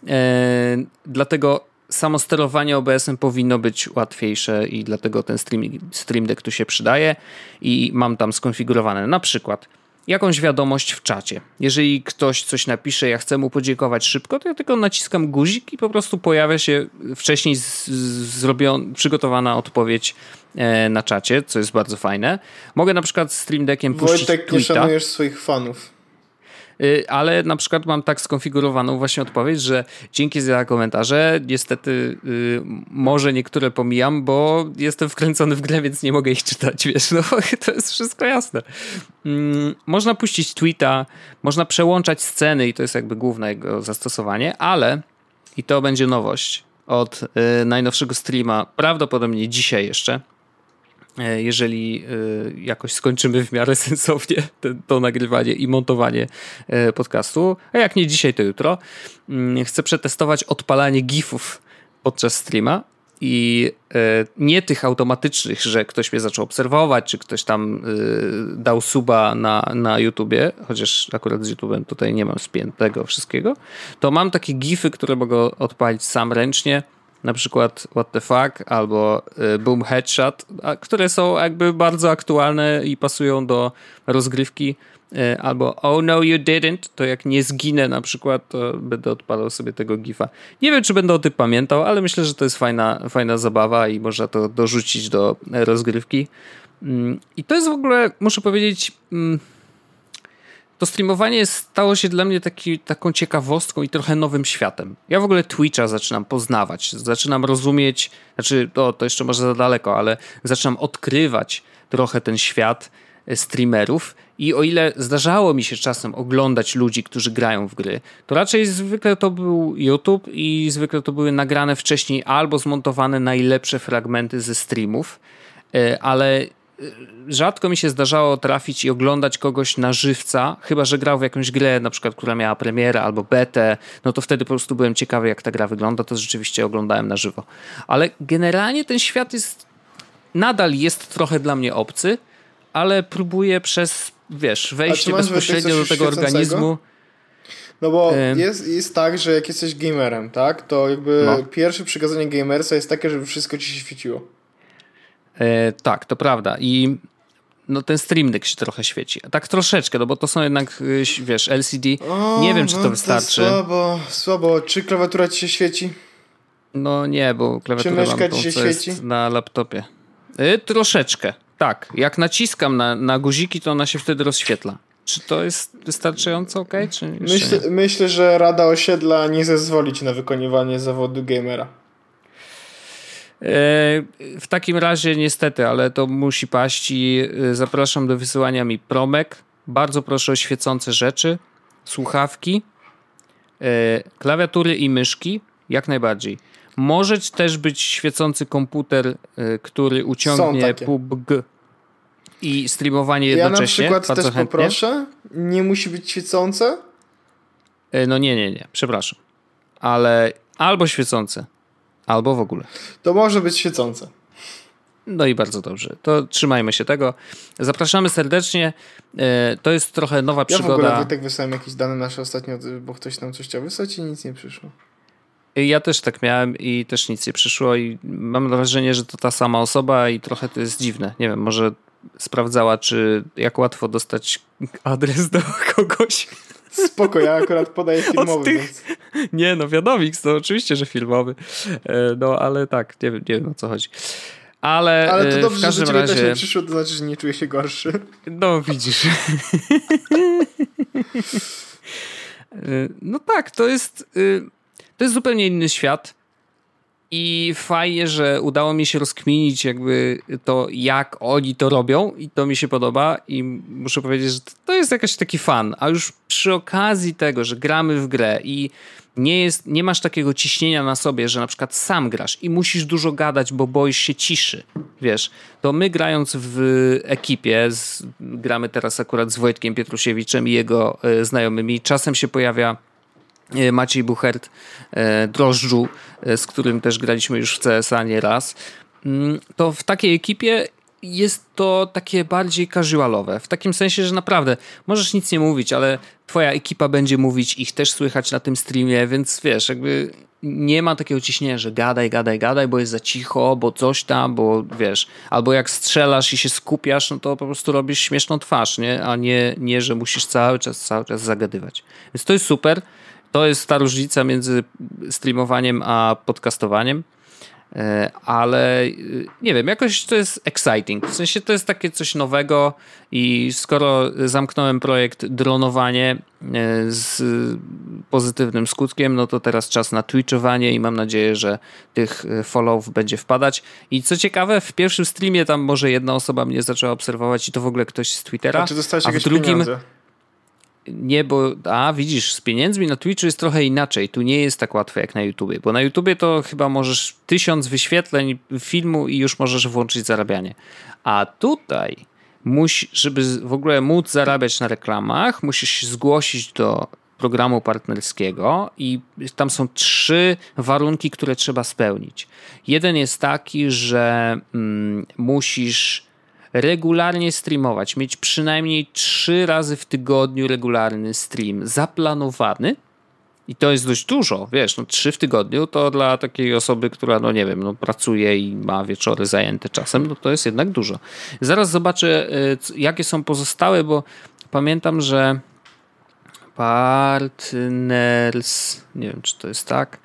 e, dlatego samo sterowanie OBS-em powinno być łatwiejsze i dlatego ten stream, stream Deck tu się przydaje i mam tam skonfigurowane na przykład jakąś wiadomość w czacie. Jeżeli ktoś coś napisze, ja chcę mu podziękować szybko, to ja tylko naciskam guzik i po prostu pojawia się wcześniej zrobiona, przygotowana odpowiedź e, na czacie, co jest bardzo fajne. Mogę na przykład Stream Deckiem puścić
Wojtek, nie szanujesz swoich fanów.
Y, ale na przykład mam tak skonfigurowaną właśnie odpowiedź, że dzięki za komentarze niestety y, może niektóre pomijam, bo jestem wkręcony w grę, więc nie mogę ich czytać, wiesz, no *laughs* to jest wszystko jasne. Mm, można puścić tweeta, można przełączać sceny i to jest jakby główne jego zastosowanie, ale i to będzie nowość od y, najnowszego streama, prawdopodobnie dzisiaj jeszcze, jeżeli e, jakoś skończymy w miarę *laughs* sensownie to, nagrywanie i montowanie e, podcastu, a jak nie dzisiaj, to jutro, mm, chcę przetestować odpalanie GIFów podczas streama i nie tych automatycznych, że ktoś mnie zaczął obserwować, czy ktoś tam dał suba na, na YouTubie, chociaż akurat z YouTubem tutaj nie mam spiętego wszystkiego, to mam takie GIFy, które mogę odpalić sam ręcznie na przykład What the Fuck albo y, Boom Headshot, które są jakby bardzo aktualne i pasują do rozgrywki. Y, albo Oh no you didn't, to jak nie zginę na przykład, to będę odpalał sobie tego gifa. Nie wiem, czy będę o tym pamiętał, ale myślę, że to jest fajna, fajna zabawa i można to dorzucić do rozgrywki. Mm, I to jest w ogóle, muszę powiedzieć, mm, to streamowanie stało się dla mnie taki, taką ciekawostką i trochę nowym światem. Ja w ogóle Twitcha zaczynam poznawać, zaczynam rozumieć, znaczy to, jeszcze może za daleko, ale zaczynam odkrywać trochę ten świat e, streamerów i o ile zdarzało mi się czasem oglądać ludzi, którzy grają w gry, to raczej zwykle to był YouTube i zwykle to były nagrane wcześniej albo zmontowane najlepsze fragmenty ze streamów, e, ale rzadko mi się zdarzało trafić i oglądać kogoś na żywca, chyba że grał w jakąś grę, na przykład, która miała premierę albo betę, no to wtedy po prostu byłem ciekawy, jak ta gra wygląda, to rzeczywiście oglądałem na żywo. Ale generalnie ten świat jest, nadal jest trochę dla mnie obcy, ale próbuję przez, wiesz, wejście bezpośrednio do tego organizmu.
No bo jest, jest tak, że jak jesteś gamerem, tak, to jakby no. pierwsze przykazanie gamersa jest takie, żeby wszystko ci się świeciło.
E, tak, to prawda. I no ten Stream Deck się trochę świeci. Tak troszeczkę, no bo to są jednak, y, wiesz, LCD. O, nie wiem, czy to no wystarczy.
To słabo, słabo. Czy klawiatura ci się świeci?
No nie, bo klawiatura
Czy myszka ci się świeci?
na laptopie. Y, troszeczkę, tak. Jak naciskam na, na guziki, to ona się wtedy rozświetla. Czy to jest wystarczająco ok? Czy
myślę, myślę, że Rada Osiedla nie zezwolić na wykonywanie zawodu gamera.
W takim razie niestety, ale to musi paść i y, zapraszam do wysyłania mi promek. Bardzo proszę o świecące rzeczy, słuchawki, y, klawiatury i myszki, jak najbardziej. Może też być świecący komputer, który uciągnie PUBG i streamowanie jednocześnie.
Ja na przykład też chętnie. poproszę. Nie musi być świecące?
No nie, nie, nie, przepraszam. Ale albo świecące, Albo w ogóle.
To może być świecące.
No i bardzo dobrze. To trzymajmy się tego. Zapraszamy serdecznie. E, to jest trochę nowa przygoda. Ja w ogóle
Wojtek wysłałem jakieś dane nasze ostatnio, bo ktoś nam coś chciał wysłać i nic nie przyszło.
Ja też tak miałem i też nic nie przyszło i mam wrażenie, że to ta sama osoba i trochę to jest dziwne. Nie wiem, może sprawdzała, czy jak łatwo dostać adres do *laughs* kogoś.
Spoko, ja akurat podaję filmowy. Tych... Więc...
Nie, no Wiadomix, to oczywiście, że filmowy. E, no, ale tak, nie, nie wiem o co chodzi. Ale,
ale to
e,
dobrze,
w każdym
że
razie...
też nie przyszło, to znaczy, że nie czuję się gorszy.
No, widzisz. *laughs* E, no tak, to jest, to jest zupełnie inny świat. I fajnie, że udało mi się rozkminić jakby to, jak oni to robią i to mi się podoba i muszę powiedzieć, że to jest jakiś taki fan. A już przy okazji tego, że gramy w grę i nie, jest, nie masz takiego ciśnienia na sobie, że na przykład sam grasz i musisz dużo gadać, bo boisz się ciszy, wiesz, to my grając w ekipie, z, gramy teraz akurat z Wojtkiem Pietrusiewiczem i jego y, znajomymi, czasem się pojawia E, Maciej Buchert, e, Drożdżu, z którym też graliśmy już w CSA nie raz, mm, to w takiej ekipie jest to takie bardziej casualowe. W takim sensie, że naprawdę możesz nic nie mówić, ale twoja ekipa będzie mówić, ich też słychać na tym streamie, więc wiesz, jakby nie ma takiego ciśnienia, że gadaj, gadaj, gadaj, bo jest za cicho, bo coś tam, bo wiesz, albo jak strzelasz i się skupiasz, no to po prostu robisz śmieszną twarz, nie? A nie, nie że musisz cały czas, cały czas zagadywać. Więc to jest super. To jest ta różnica między streamowaniem a podcastowaniem. E, ale e, nie wiem, jakoś to jest exciting. W sensie to jest takie coś nowego i skoro zamknąłem projekt dronowanie e, z pozytywnym skutkiem, no to teraz czas na twitchowanie i mam nadzieję, że tych followów będzie wpadać. I co ciekawe, w pierwszym streamie tam może jedna osoba mnie zaczęła obserwować i to w ogóle ktoś z Twittera. A
czy dostałeś a w drugim pieniądze?
Nie, bo a widzisz, z pieniędzmi na Twitchu jest trochę inaczej. Tu nie jest tak łatwo jak na YouTubie, bo na YouTubie to chyba możesz tysiąc wyświetleń filmu i już możesz włączyć zarabianie. A tutaj musi, żeby w ogóle móc zarabiać na reklamach, musisz zgłosić do programu partnerskiego i tam są trzy warunki, które trzeba spełnić. Jeden jest taki, że mm, musisz regularnie streamować, mieć przynajmniej trzy razy w tygodniu regularny stream zaplanowany. I to jest dość dużo, wiesz, no trzy w tygodniu to dla takiej osoby, która, no nie wiem, no pracuje i ma wieczory zajęte czasem, no to jest jednak dużo. Zaraz zobaczę, y, jakie są pozostałe, bo pamiętam, że partners, nie wiem, czy to jest tak,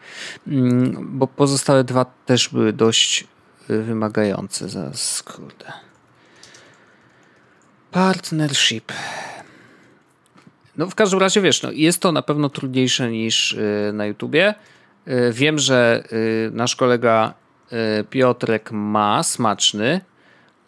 mm, bo pozostałe dwa też były dość y, wymagające. Zaraz, kurde. Partnership. No w każdym razie wiesz, no, jest to na pewno trudniejsze niż y, na YouTubie. Y, wiem, że y, nasz kolega Piotrek ma smaczny.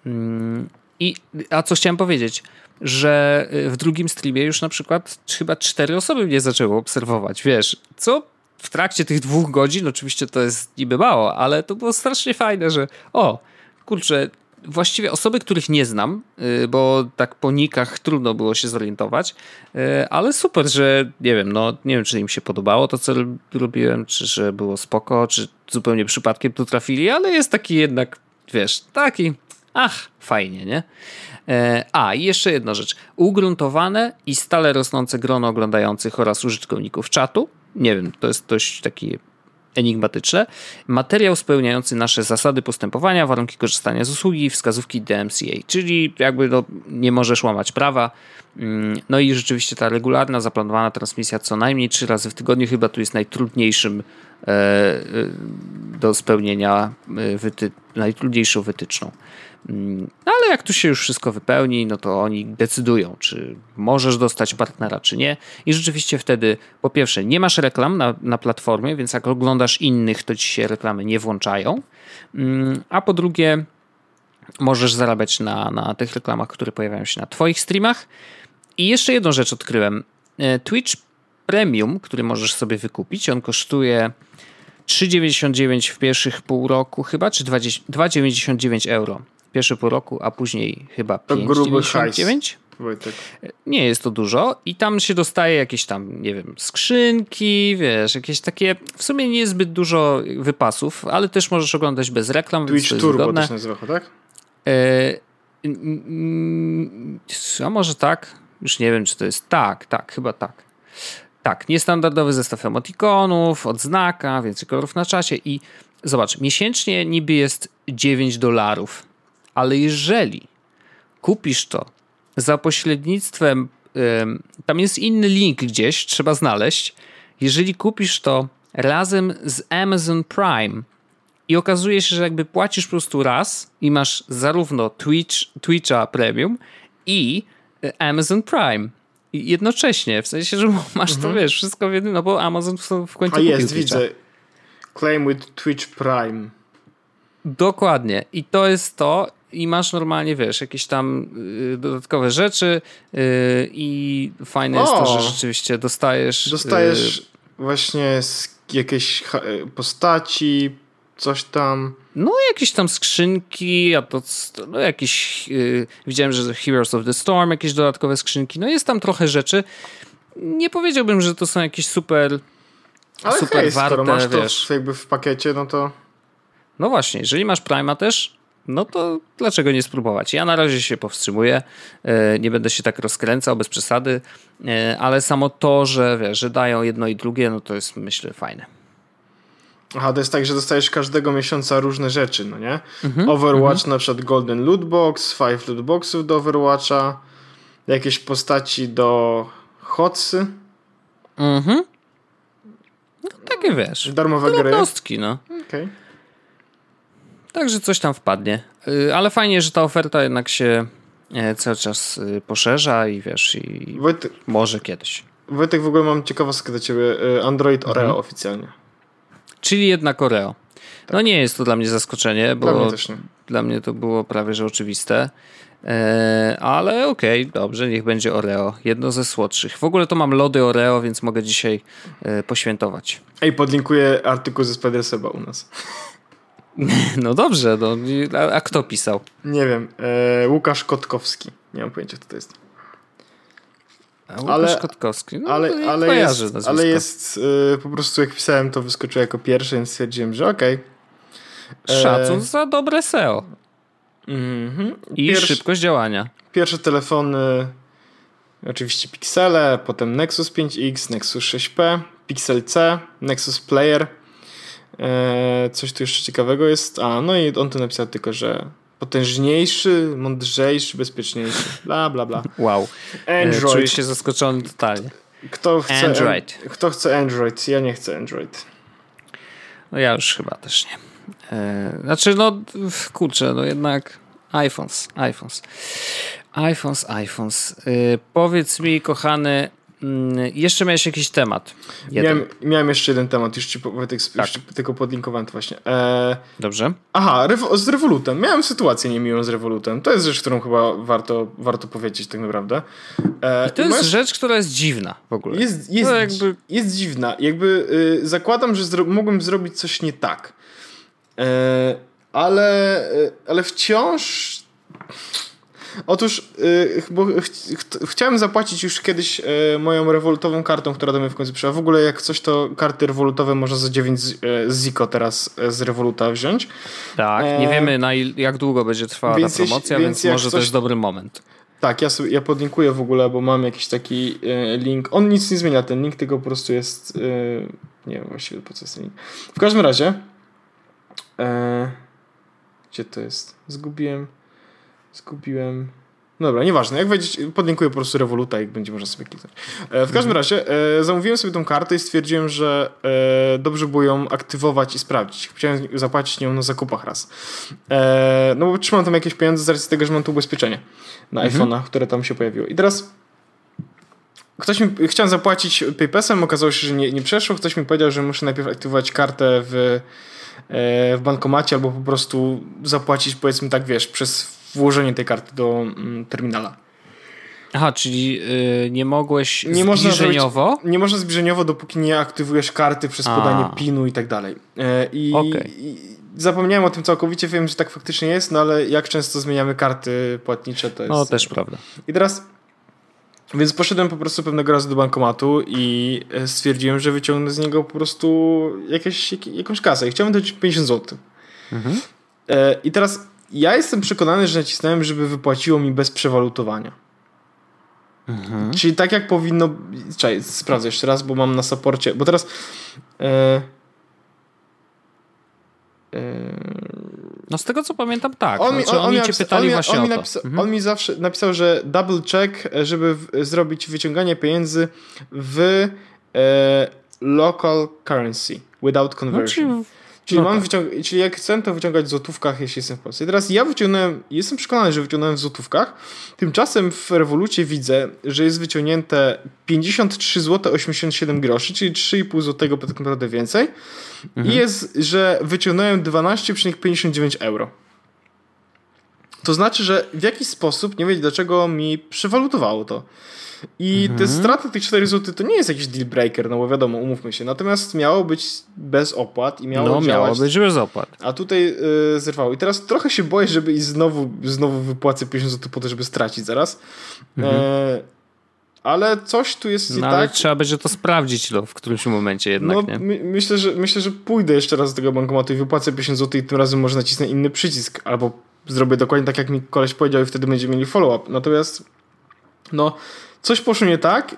Mm, I, a co chciałem powiedzieć, że w drugim streamie już na przykład chyba cztery osoby mnie zaczęły obserwować, wiesz, co w trakcie tych dwóch godzin, oczywiście to jest niby mało, ale to było strasznie fajne, że o, kurczę, właściwie osoby, których nie znam, y, bo tak po nikach trudno było się zorientować, y, ale super, że nie wiem, no nie wiem, czy im się podobało to, co robiłem, czy że było spoko, czy zupełnie przypadkiem tu trafili, ale jest taki jednak, wiesz, taki, ach, fajnie, nie? E, a, i jeszcze jedna rzecz. Ugruntowane i stale rosnące grono oglądających oraz użytkowników czatu. Nie wiem, to jest dość taki enigmatyczne. Materiał spełniający nasze zasady postępowania, warunki korzystania z usługi, wskazówki DMCA, czyli jakby no, nie możesz łamać prawa. Mm, no i rzeczywiście ta regularna, zaplanowana transmisja co najmniej trzy razy w tygodniu chyba tu jest najtrudniejszym do spełnienia, e, wyty, najtrudniejszą wytyczną. Mm, ale jak tu się już wszystko wypełni, no to oni decydują, czy możesz dostać partnera, czy nie. I rzeczywiście wtedy, po pierwsze, nie masz reklam na, na platformie, więc jak oglądasz innych, to ci się reklamy nie włączają. Mm, a po drugie, możesz zarabiać na, na tych reklamach, które pojawiają się na Twoich streamach. I jeszcze jedną rzecz odkryłem. E, Twitch Premium, który możesz sobie wykupić, on kosztuje 3,99 w pierwszych pół roku chyba, czy 2,99 euro pierwszy pół roku, a później chyba 5,99. Wojtek. Nie jest to dużo i tam się dostaje jakieś tam, nie wiem, skrzynki, wiesz, jakieś takie, w sumie nie jest zbyt dużo wypasów, ale też możesz oglądać bez reklam.
Twitch
więc
Turbo też nazywa, tak? E,
a może tak? Już nie wiem, czy to jest tak, tak, chyba tak. Tak, niestandardowy zestaw emotikonów, odznaka, więcej kolorów na czasie i zobacz, miesięcznie niby jest 9 dolarów ale jeżeli kupisz to za pośrednictwem, tam jest inny link gdzieś, trzeba znaleźć. Jeżeli kupisz to razem z Amazon Prime i okazuje się, że jakby płacisz po prostu raz i masz zarówno Twitch, Twitcha Premium i e, Amazon Prime. Jednocześnie, w sensie, że masz mhm. to, wiesz, wszystko w jednym, no bo Amazon w końcu
A jest, widzę. Claim with Twitch Prime.
Dokładnie. I to jest to i masz normalnie, wiesz, jakieś tam y, dodatkowe rzeczy y, i fajne o, jest to, że rzeczywiście dostajesz...
Dostajesz y, właśnie jakieś postaci, coś tam.
No, jakieś tam skrzynki, a to no, jakieś. Yy, widziałem, że Heroes of the Storm, jakieś dodatkowe skrzynki. No, jest tam trochę rzeczy. Nie powiedziałbym, że to są jakieś super.
Ale
super
hej,
warte,
skoro masz to
wiesz.
jakby w pakiecie, no to.
No właśnie, jeżeli masz Prima też, no to dlaczego nie spróbować? Ja na razie się powstrzymuję, e, nie będę się tak rozkręcał bez przesady, e, ale samo to, że wiesz, że dają jedno i drugie, no to jest myślę fajne.
Aha, to jest tak, że dostajesz każdego miesiąca różne rzeczy, no nie? Mhm, Overwatch mhm. na przykład Golden Loot Box, Five Loot Boxów do Overwatcha, jakieś postaci do Hotsy.
Mhm. No, takie wiesz.
Darmowe gry.
no.
Okej. Okay.
Także coś tam wpadnie. Y, ale fajnie, że ta oferta jednak się e, cały czas y, poszerza i wiesz, i Wojtek, może kiedyś.
Wojtek, w ogóle mam ciekawostkę do ciebie. Y, Android Oreo mhm. oficjalnie.
Czyli jednak Oreo. Tak. No nie jest to dla mnie zaskoczenie, bo
dla mnie,
dla mnie to było prawie że oczywiste. E, ale okej, okay, dobrze, niech będzie Oreo. Jedno ze słodszych. W ogóle to mam lody Oreo, więc mogę dzisiaj e, poświętować.
Ej, podlinkuję artykuł ze Spider Seba u nas. *laughs*
No dobrze, no, a, a kto pisał?
Nie wiem. E, Łukasz Kotkowski. Nie mam pojęcia, kto to jest.
A Łukasz ale, Kotkowski. No,
ale, ale jest, ale jest e, po prostu jak pisałem, to wyskoczyło jako pierwszy, więc stwierdziłem, że okej.
Okay. Szacun za dobre SEO. Mhm. I Pierwszy, szybkość działania.
Pierwsze telefony, oczywiście Pixele, potem Nexus 5X, Nexus 6P, Pixel C, Nexus Player. Eee, coś tu jeszcze ciekawego jest. A, no i on tu napisał tylko, że potężniejszy, mądrzejszy, bezpieczniejszy. Bla, bla, bla.
Wow. Android. Czuję się zaskoczony totalnie.
Kto chce Android. Kto chce Android? Ja nie chcę Android.
No ja już chyba też nie. Eee, znaczy, no kurczę, no jednak iPhones, iPhones. iPhones, iPhones. Yy, powiedz mi, kochany, jeszcze miałeś jakiś temat.
Miałem, miałem, jeszcze jeden temat, już ci Wojtek, tak. już tylko podlinkowałem to właśnie. E...
Dobrze.
Aha, z Revolutem. Miałem sytuację niemiłą z Revolutem. To jest rzecz, którą chyba warto, warto powiedzieć tak naprawdę.
E... to jest masz... rzecz, która jest dziwna w ogóle.
Jest, jest, jakby... jest dziwna. Jakby y, zakładam, że zro mógłbym zrobić coś nie tak. E, ale, e, ale wciąż. Otóż yy, bo ch ch chciałem zapłacić już kiedyś yy, moją rewolutową kartą, która do mnie w końcu przyszła. W ogóle jak coś, to karty rewolutowe można za 9 z, yy, Ziko teraz z rewoluta wziąć.
Tak, nie wiemy na jak długo będzie trwała ta promocja, więc, więc może coś... to jest dobry moment.
Tak, ja, sobie, ja podlinkuję w ogóle, bo mam jakiś taki link. On nic nie zmienia, ten link tylko po prostu jest... nie wiem właściwie po co jest ten link. W każdym razie E, gdzie to jest? Zgubiłem. Zgubiłem. No dobra, nieważne. Jak wejdziecie, podlinkuję po prostu Revoluta i będzie można sobie kliknąć. E, w każdym mhm. razie e, zamówiłem sobie tą kartę i stwierdziłem, że e, dobrze było ją aktywować i sprawdzić. Chciałem zapłacić nią na zakupach raz. No bo trzymam tam jakieś pieniądze z racji tego, że mam tu ubezpieczenie na mhm. iPhone'a, które tam się pojawiło. I teraz ktoś mi, chciałem zapłacić PayPasem, okazało się, że nie, nie przeszło. Ktoś mi powiedział, że muszę najpierw aktywować kartę w w bankomacie albo po prostu zapłacić powiedzmy tak wiesz przez włożenie tej karty do mm, terminala.
Aha, czyli yy, nie mogłeś nie zbliżeniowo?
Można zrobić, nie można zbliżeniowo, dopóki nie aktywujesz karty przez A. podanie PIN-u i tak dalej. E, I, okay. i, zapomniałem o tym całkowicie, wiem, że tak faktycznie jest, no ale jak często zmieniamy karty płatnicze, to jest...
No, też prawda.
I teraz więc poszedłem po prostu pewnego razu do bankomatu i e, stwierdziłem, że wyciągnę z niego po prostu jakieś, jakąś kasę. I chciałem dać 50 zł. Mhm. E, I teraz ja jestem przekonany, że nacisnąłem, żeby wypłaciło mi bez przewalutowania. Mhm. Czyli tak jak powinno. Czekaj, sprawdzę jeszcze raz, bo mam na saporcie. Bo teraz. E,
no z tego co pamiętam, tak. On znaczy, on, oni cię pytali on właśnie
on
mi,
napisa mhm. on mi zawsze napisał, że double check, żeby w, zrobić wyciąganie pieniędzy w e, local currency without conversion. No, Czyli, no mam tak. wyciąg- czyli jak chcę, to wyciągać w złotówkach, jeśli jestem w Polsce. I teraz ja wyciągnąłem, jestem przekonany, że wyciągnąłem w złotówkach. Tymczasem w rewolucie widzę, że jest wyciągnięte 53 zł 87 groszy, czyli 3,5 zł tak naprawdę więcej. Mhm. I jest, że wyciągnąłem 12,59 euro. To znaczy, że w jakiś sposób, nie wiem dlaczego, mi przewalutowało to. I mhm. te straty tych 4 zł to nie jest jakiś deal breaker, no bo wiadomo, umówmy się. Natomiast miało być bez opłat i miało
No, działać. miało być bez opłat.
A tutaj yy, zerwało. I teraz trochę się boję, żeby i znowu, znowu wypłacę 50 zł po to, żeby stracić zaraz. Mhm. E, ale coś tu jest
no,
tak.
Trzeba będzie to sprawdzić no, w którymś momencie jednak. No, nie?
My, myślę, że, myślę, że pójdę jeszcze raz do tego bankomatu i wypłacę 50 zł i tym razem może nacisnę inny przycisk. Albo zrobię dokładnie tak, jak mi koleś powiedział i wtedy będziemy mieli follow-up. Natomiast no coś poszło nie tak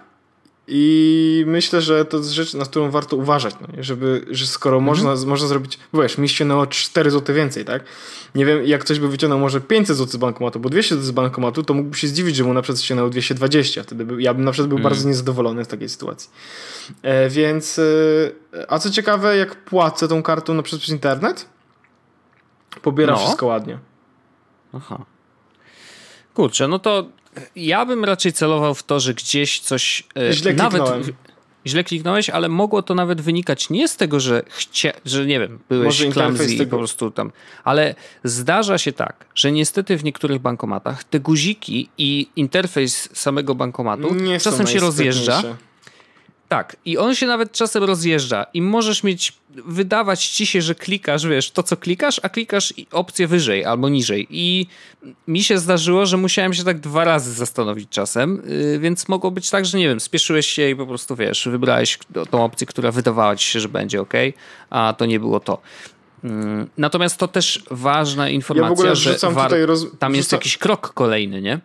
i myślę, że to jest rzecz, na którą warto uważać, no, żeby, że skoro mhm. można, można zrobić, wiesz, mi ściągnęło 4 zł więcej, tak? Nie wiem, jak ktoś by wyciągnął może 500 zł z bankomatu, bo 200 zł z bankomatu, to mógłby się zdziwić, że mu na przykład ściągnęło 220, wtedy by, ja bym na przykład był mhm. bardzo niezadowolony z takiej sytuacji. E, więc, e, a co ciekawe, jak płacę tą kartą na przykład przez internet, pobiera no. wszystko ładnie.
Aha. Kurczę, no to ja bym raczej celował w to, że gdzieś coś.
E, źle nawet
kliknąłem. Źle kliknąłeś, ale mogło to nawet wynikać nie z tego, że chcia, że nie wiem, byłeś clumsy i po prostu tam. Ale zdarza się tak, że niestety w niektórych bankomatach te guziki i interfejs samego bankomatu nie czasem się rozjeżdża. Tak, i on się nawet czasem rozjeżdża i możesz mieć, wydawać ci się, że klikasz, wiesz, to co klikasz, a klikasz opcję wyżej albo niżej. I mi się zdarzyło, że musiałem się tak dwa razy zastanowić czasem, yy, więc mogło być tak, że nie wiem, spieszyłeś się i po prostu wiesz, wybrałeś tą opcję, która wydawała ci się, że będzie ok, a to nie było to. Yy, natomiast to też ważna informacja, ja że roz... tam jest jakiś krok kolejny, nie?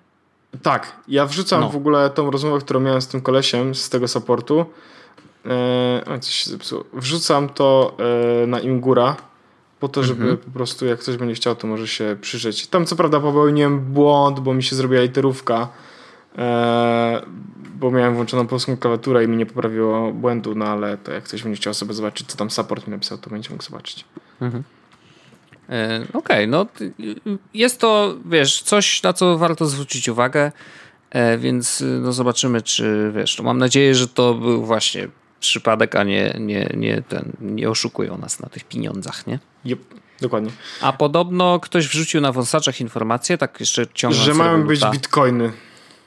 Tak, ja wrzucam no. w ogóle tą rozmowę, którą miałem z tym kolesiem z tego supportu. Eee, coś się zepsuło. Wrzucam to e, na Imgura po to, żeby mhm. po prostu jak ktoś będzie chciał, to może się przyjrzeć. Tam co prawda popełniłem błąd, bo mi się zrobiła literówka, e, bo miałem włączoną polską klawiaturę i mi nie poprawiło błędu, no ale to jak ktoś będzie chciał sobie zobaczyć, co tam support mi napisał, to będzie mógł zobaczyć. Mhm.
E, okej, okay, no jest to, wiesz, coś, na co warto zwrócić uwagę, e, więc no zobaczymy, czy, wiesz, no mam nadzieję, że to był właśnie przypadek, a nie, nie, nie, ten, nie oszukują nas na tych pieniądzach, nie?
Yep, dokładnie.
A podobno ktoś wrzucił na wąsaczach informację, tak jeszcze ciągnąc
Że mają być bitcoiny.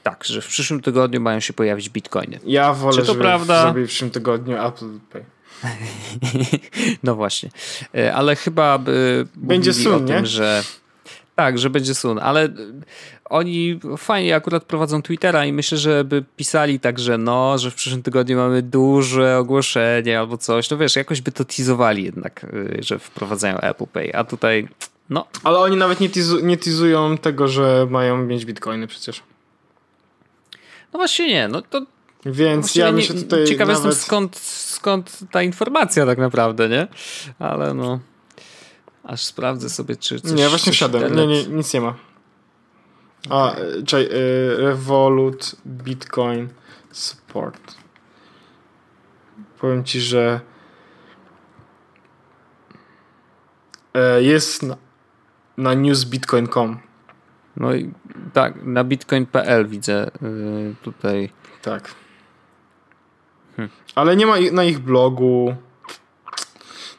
Tak, że w przyszłym tygodniu mają się pojawić bitcoiny.
Ja wolę, Czy to żeby prawda? w przyszłym tygodniu Apple Pay. *laughs*
no właśnie. E, ale chyba by
będzie sun, o tym, nie?
że tak, że będzie sun, ale oni fajnie akurat prowadzą Twittera i myślę, że by pisali tak, że no, że w przyszłym tygodniu mamy duże ogłoszenie albo coś. No wiesz, jakoś by to teasowali jednak, y, że wprowadzają Apple Pay, a tutaj no.
Ale oni nawet nie, teasu nie teasują tego, że mają mieć bitcoiny przecież.
No właśnie nie, no to
więc ja myślę tutaj
Ciekawe
nawet...
jestem skąd, skąd ta informacja tak naprawdę, nie? Ale no... Aż sprawdzę sobie, czy coś...
Nie, właśnie wszedłem. Nie, nie, nic nie ma. A, czekaj, y, Revolut, Bitcoin, Support. Powiem ci, że e, jest na, na newsbitcoin.com.
No i tak, na bitcoin.pl widzę y, tutaj.
Tak. Hmm. Ale nie ma na ich blogu.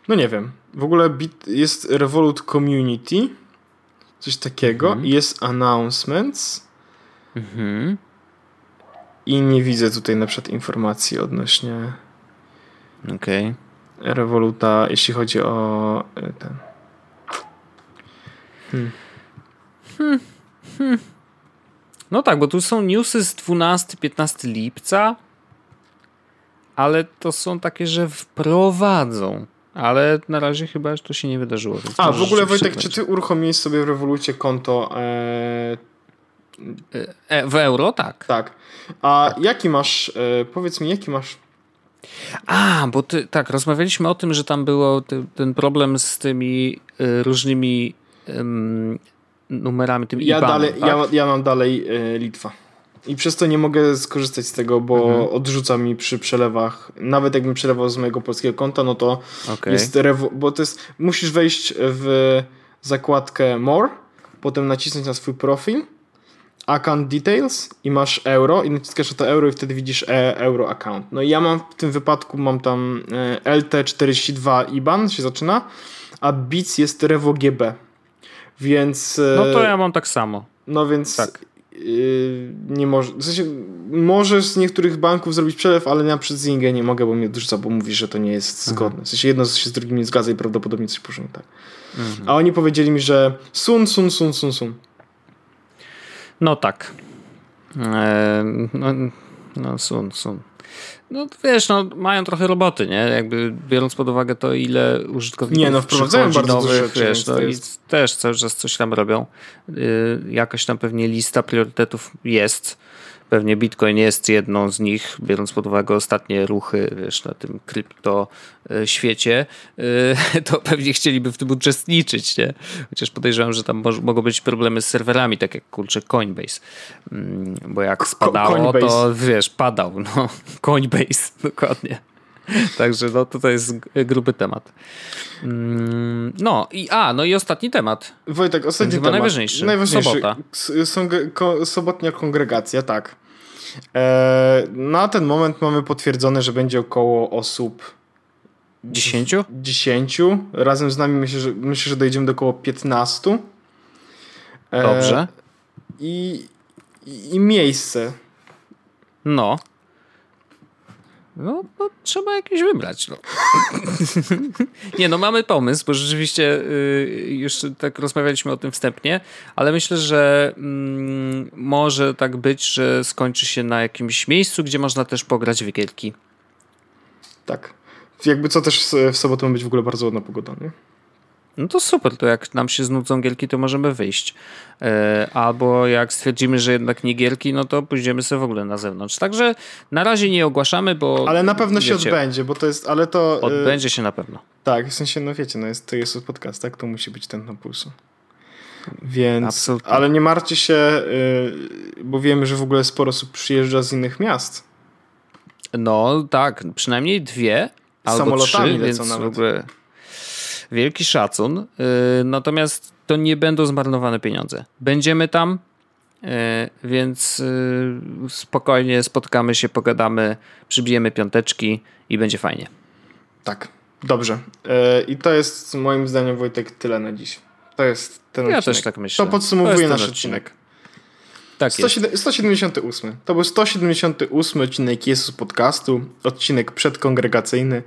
No nie wiem. W ogóle jest Revolut Community. Coś takiego. Mhm. Jest announcements. Mhm. I nie widzę tutaj na przykład informacji odnośnie
okay.
Revoluta, jeśli chodzi o e, ten.
Hmm. Hmm. Hmm. No tak, bo tu są newsy z 12-15 lipca, ale to są takie, że wprowadzą. Ale na razie chyba to się nie wydarzyło.
A, w ogóle Wojtek, czy ty uruchomiłeś sobie w Revolucie konto e...
E, w euro? Tak.
Tak. A tak. jaki masz, e, powiedz mi, jaki masz
a, bo ty, tak, rozmawialiśmy o tym, że tam było ty, ten problem z tymi y, różnymi numerami, tym
ja
IBAN,
dalej, tak? ja, ja mam dalej y, Litwa. I przez to nie mogę skorzystać z tego, bo mhm. odrzuca mi przy przelewach. Nawet jakbym przelewał z mojego polskiego konta, no to okay. jest rewo- bo to jest musisz wejść w zakładkę More, potem nacisnąć na swój profil, account details i masz euro i naciskasz na to euro i wtedy widzisz e euro account. No i ja mam w tym wypadku mam tam e, LT42 IBAN się zaczyna, a BITS jest RevoGB. Więc
No to ja mam tak samo.
No więc tak. Yy, nie może, w sensie możesz z niektórych banków zrobić przelew, ale ja przez Zingę nie mogę, bo mnie odrzuca, bo mówi, że to nie jest mhm. zgodne. W sensie jedno się z drugim nie zgadza i prawdopodobnie coś poszło tak. Mhm. A oni powiedzieli mi, że sun, sun, sun, sun, sun.
No tak. Eee, no, no sun, sun. No wiesz, no mają trochę roboty, nie? Jakby biorąc pod uwagę to, ile użytkowników
Nie, no wprowadzają bardzo nowych, dużo rzeczy,
wiesz, no, jest... i też cały czas coś tam robią. Yy, jakaś tam pewnie lista priorytetów jest Pewnie Bitcoin jest jedną z nich, biorąc pod uwagę ostatnie ruchy wiesz, na tym krypto e, świecie, e, *laughs* to pewnie chcieliby w tym uczestniczyć, nie? Chociaż podejrzewam, że tam mogą być problemy z serwerami, tak jak kurczę Coinbase. Mm, bo jak spadało, to wiesz, padał. No, *laughs* Coinbase, dokładnie. *laughs* Także no, to jest gruby temat. Mm, no i a, no i ostatni temat.
Wojtek, ostatni temat. najważniejszy. Najważniejszy. Sobota. sobotnia kongregacja, tak. E, na ten moment mamy potwierdzone, że będzie około osób
10?
10. Razem z nami myślę, że, myślę, że dojdziemy do około 15.
E, Dobrze.
I, i, i miejsce.
No. No, no, trzeba jakieś wybrać. No. *laughs* nie, no mamy pomysł, bo rzeczywiście y, już tak rozmawialiśmy o tym wstępnie, ale myślę, że mm, może tak być, że skończy się na jakimś miejscu, gdzie można też pograć w.
Tak. Jakby co też w sobotę ma być w ogóle bardzo ładna pogoda, nie?
No to super, to jak nam się znudzą gierki, to możemy wyjść. E, albo jak stwierdzimy, że jednak nie gierki, no to pójdziemy sobie w ogóle na zewnątrz. Także na razie nie ogłaszamy, bo...
Ale na pewno wiecie, się odbędzie, bo to jest, ale to...
E, odbędzie się na pewno.
Tak, w sensie, no wiecie, no jest, to jest podcast, tak? To musi być ten na pulsu. Więc, Absolutnie. ale nie martwcie się, e, bo wiemy, że w ogóle sporo osób przyjeżdża z innych miast.
No tak, przynajmniej dwie albo Samolotami trzy, więc
nawet.
w ogóle wielki szacun. Natomiast to nie będą zmarnowane pieniądze. Będziemy tam, więc spokojnie spotkamy się, pogadamy, przybijemy piąteczki i będzie fajnie.
Tak, dobrze. I to jest moim zdaniem, Wojtek, tyle na dziś. To jest ten
ja
odcinek.
też tak myślę.
To podsumowuje to nasz odcinek. odcinek.
Tak
178. To był 178 odcinek Jezus podcastu, odcinek przedkongregacyjny.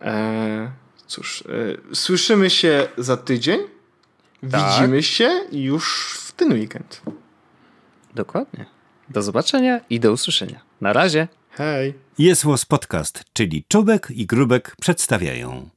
Eee, cóż, e, słyszymy się za tydzień. Tak. Widzimy się już w ten weekend.
Dokładnie. Do zobaczenia i do usłyszenia. Na razie.
Hej.
Jest Podcast, czyli Czubek i Grubek przedstawiają.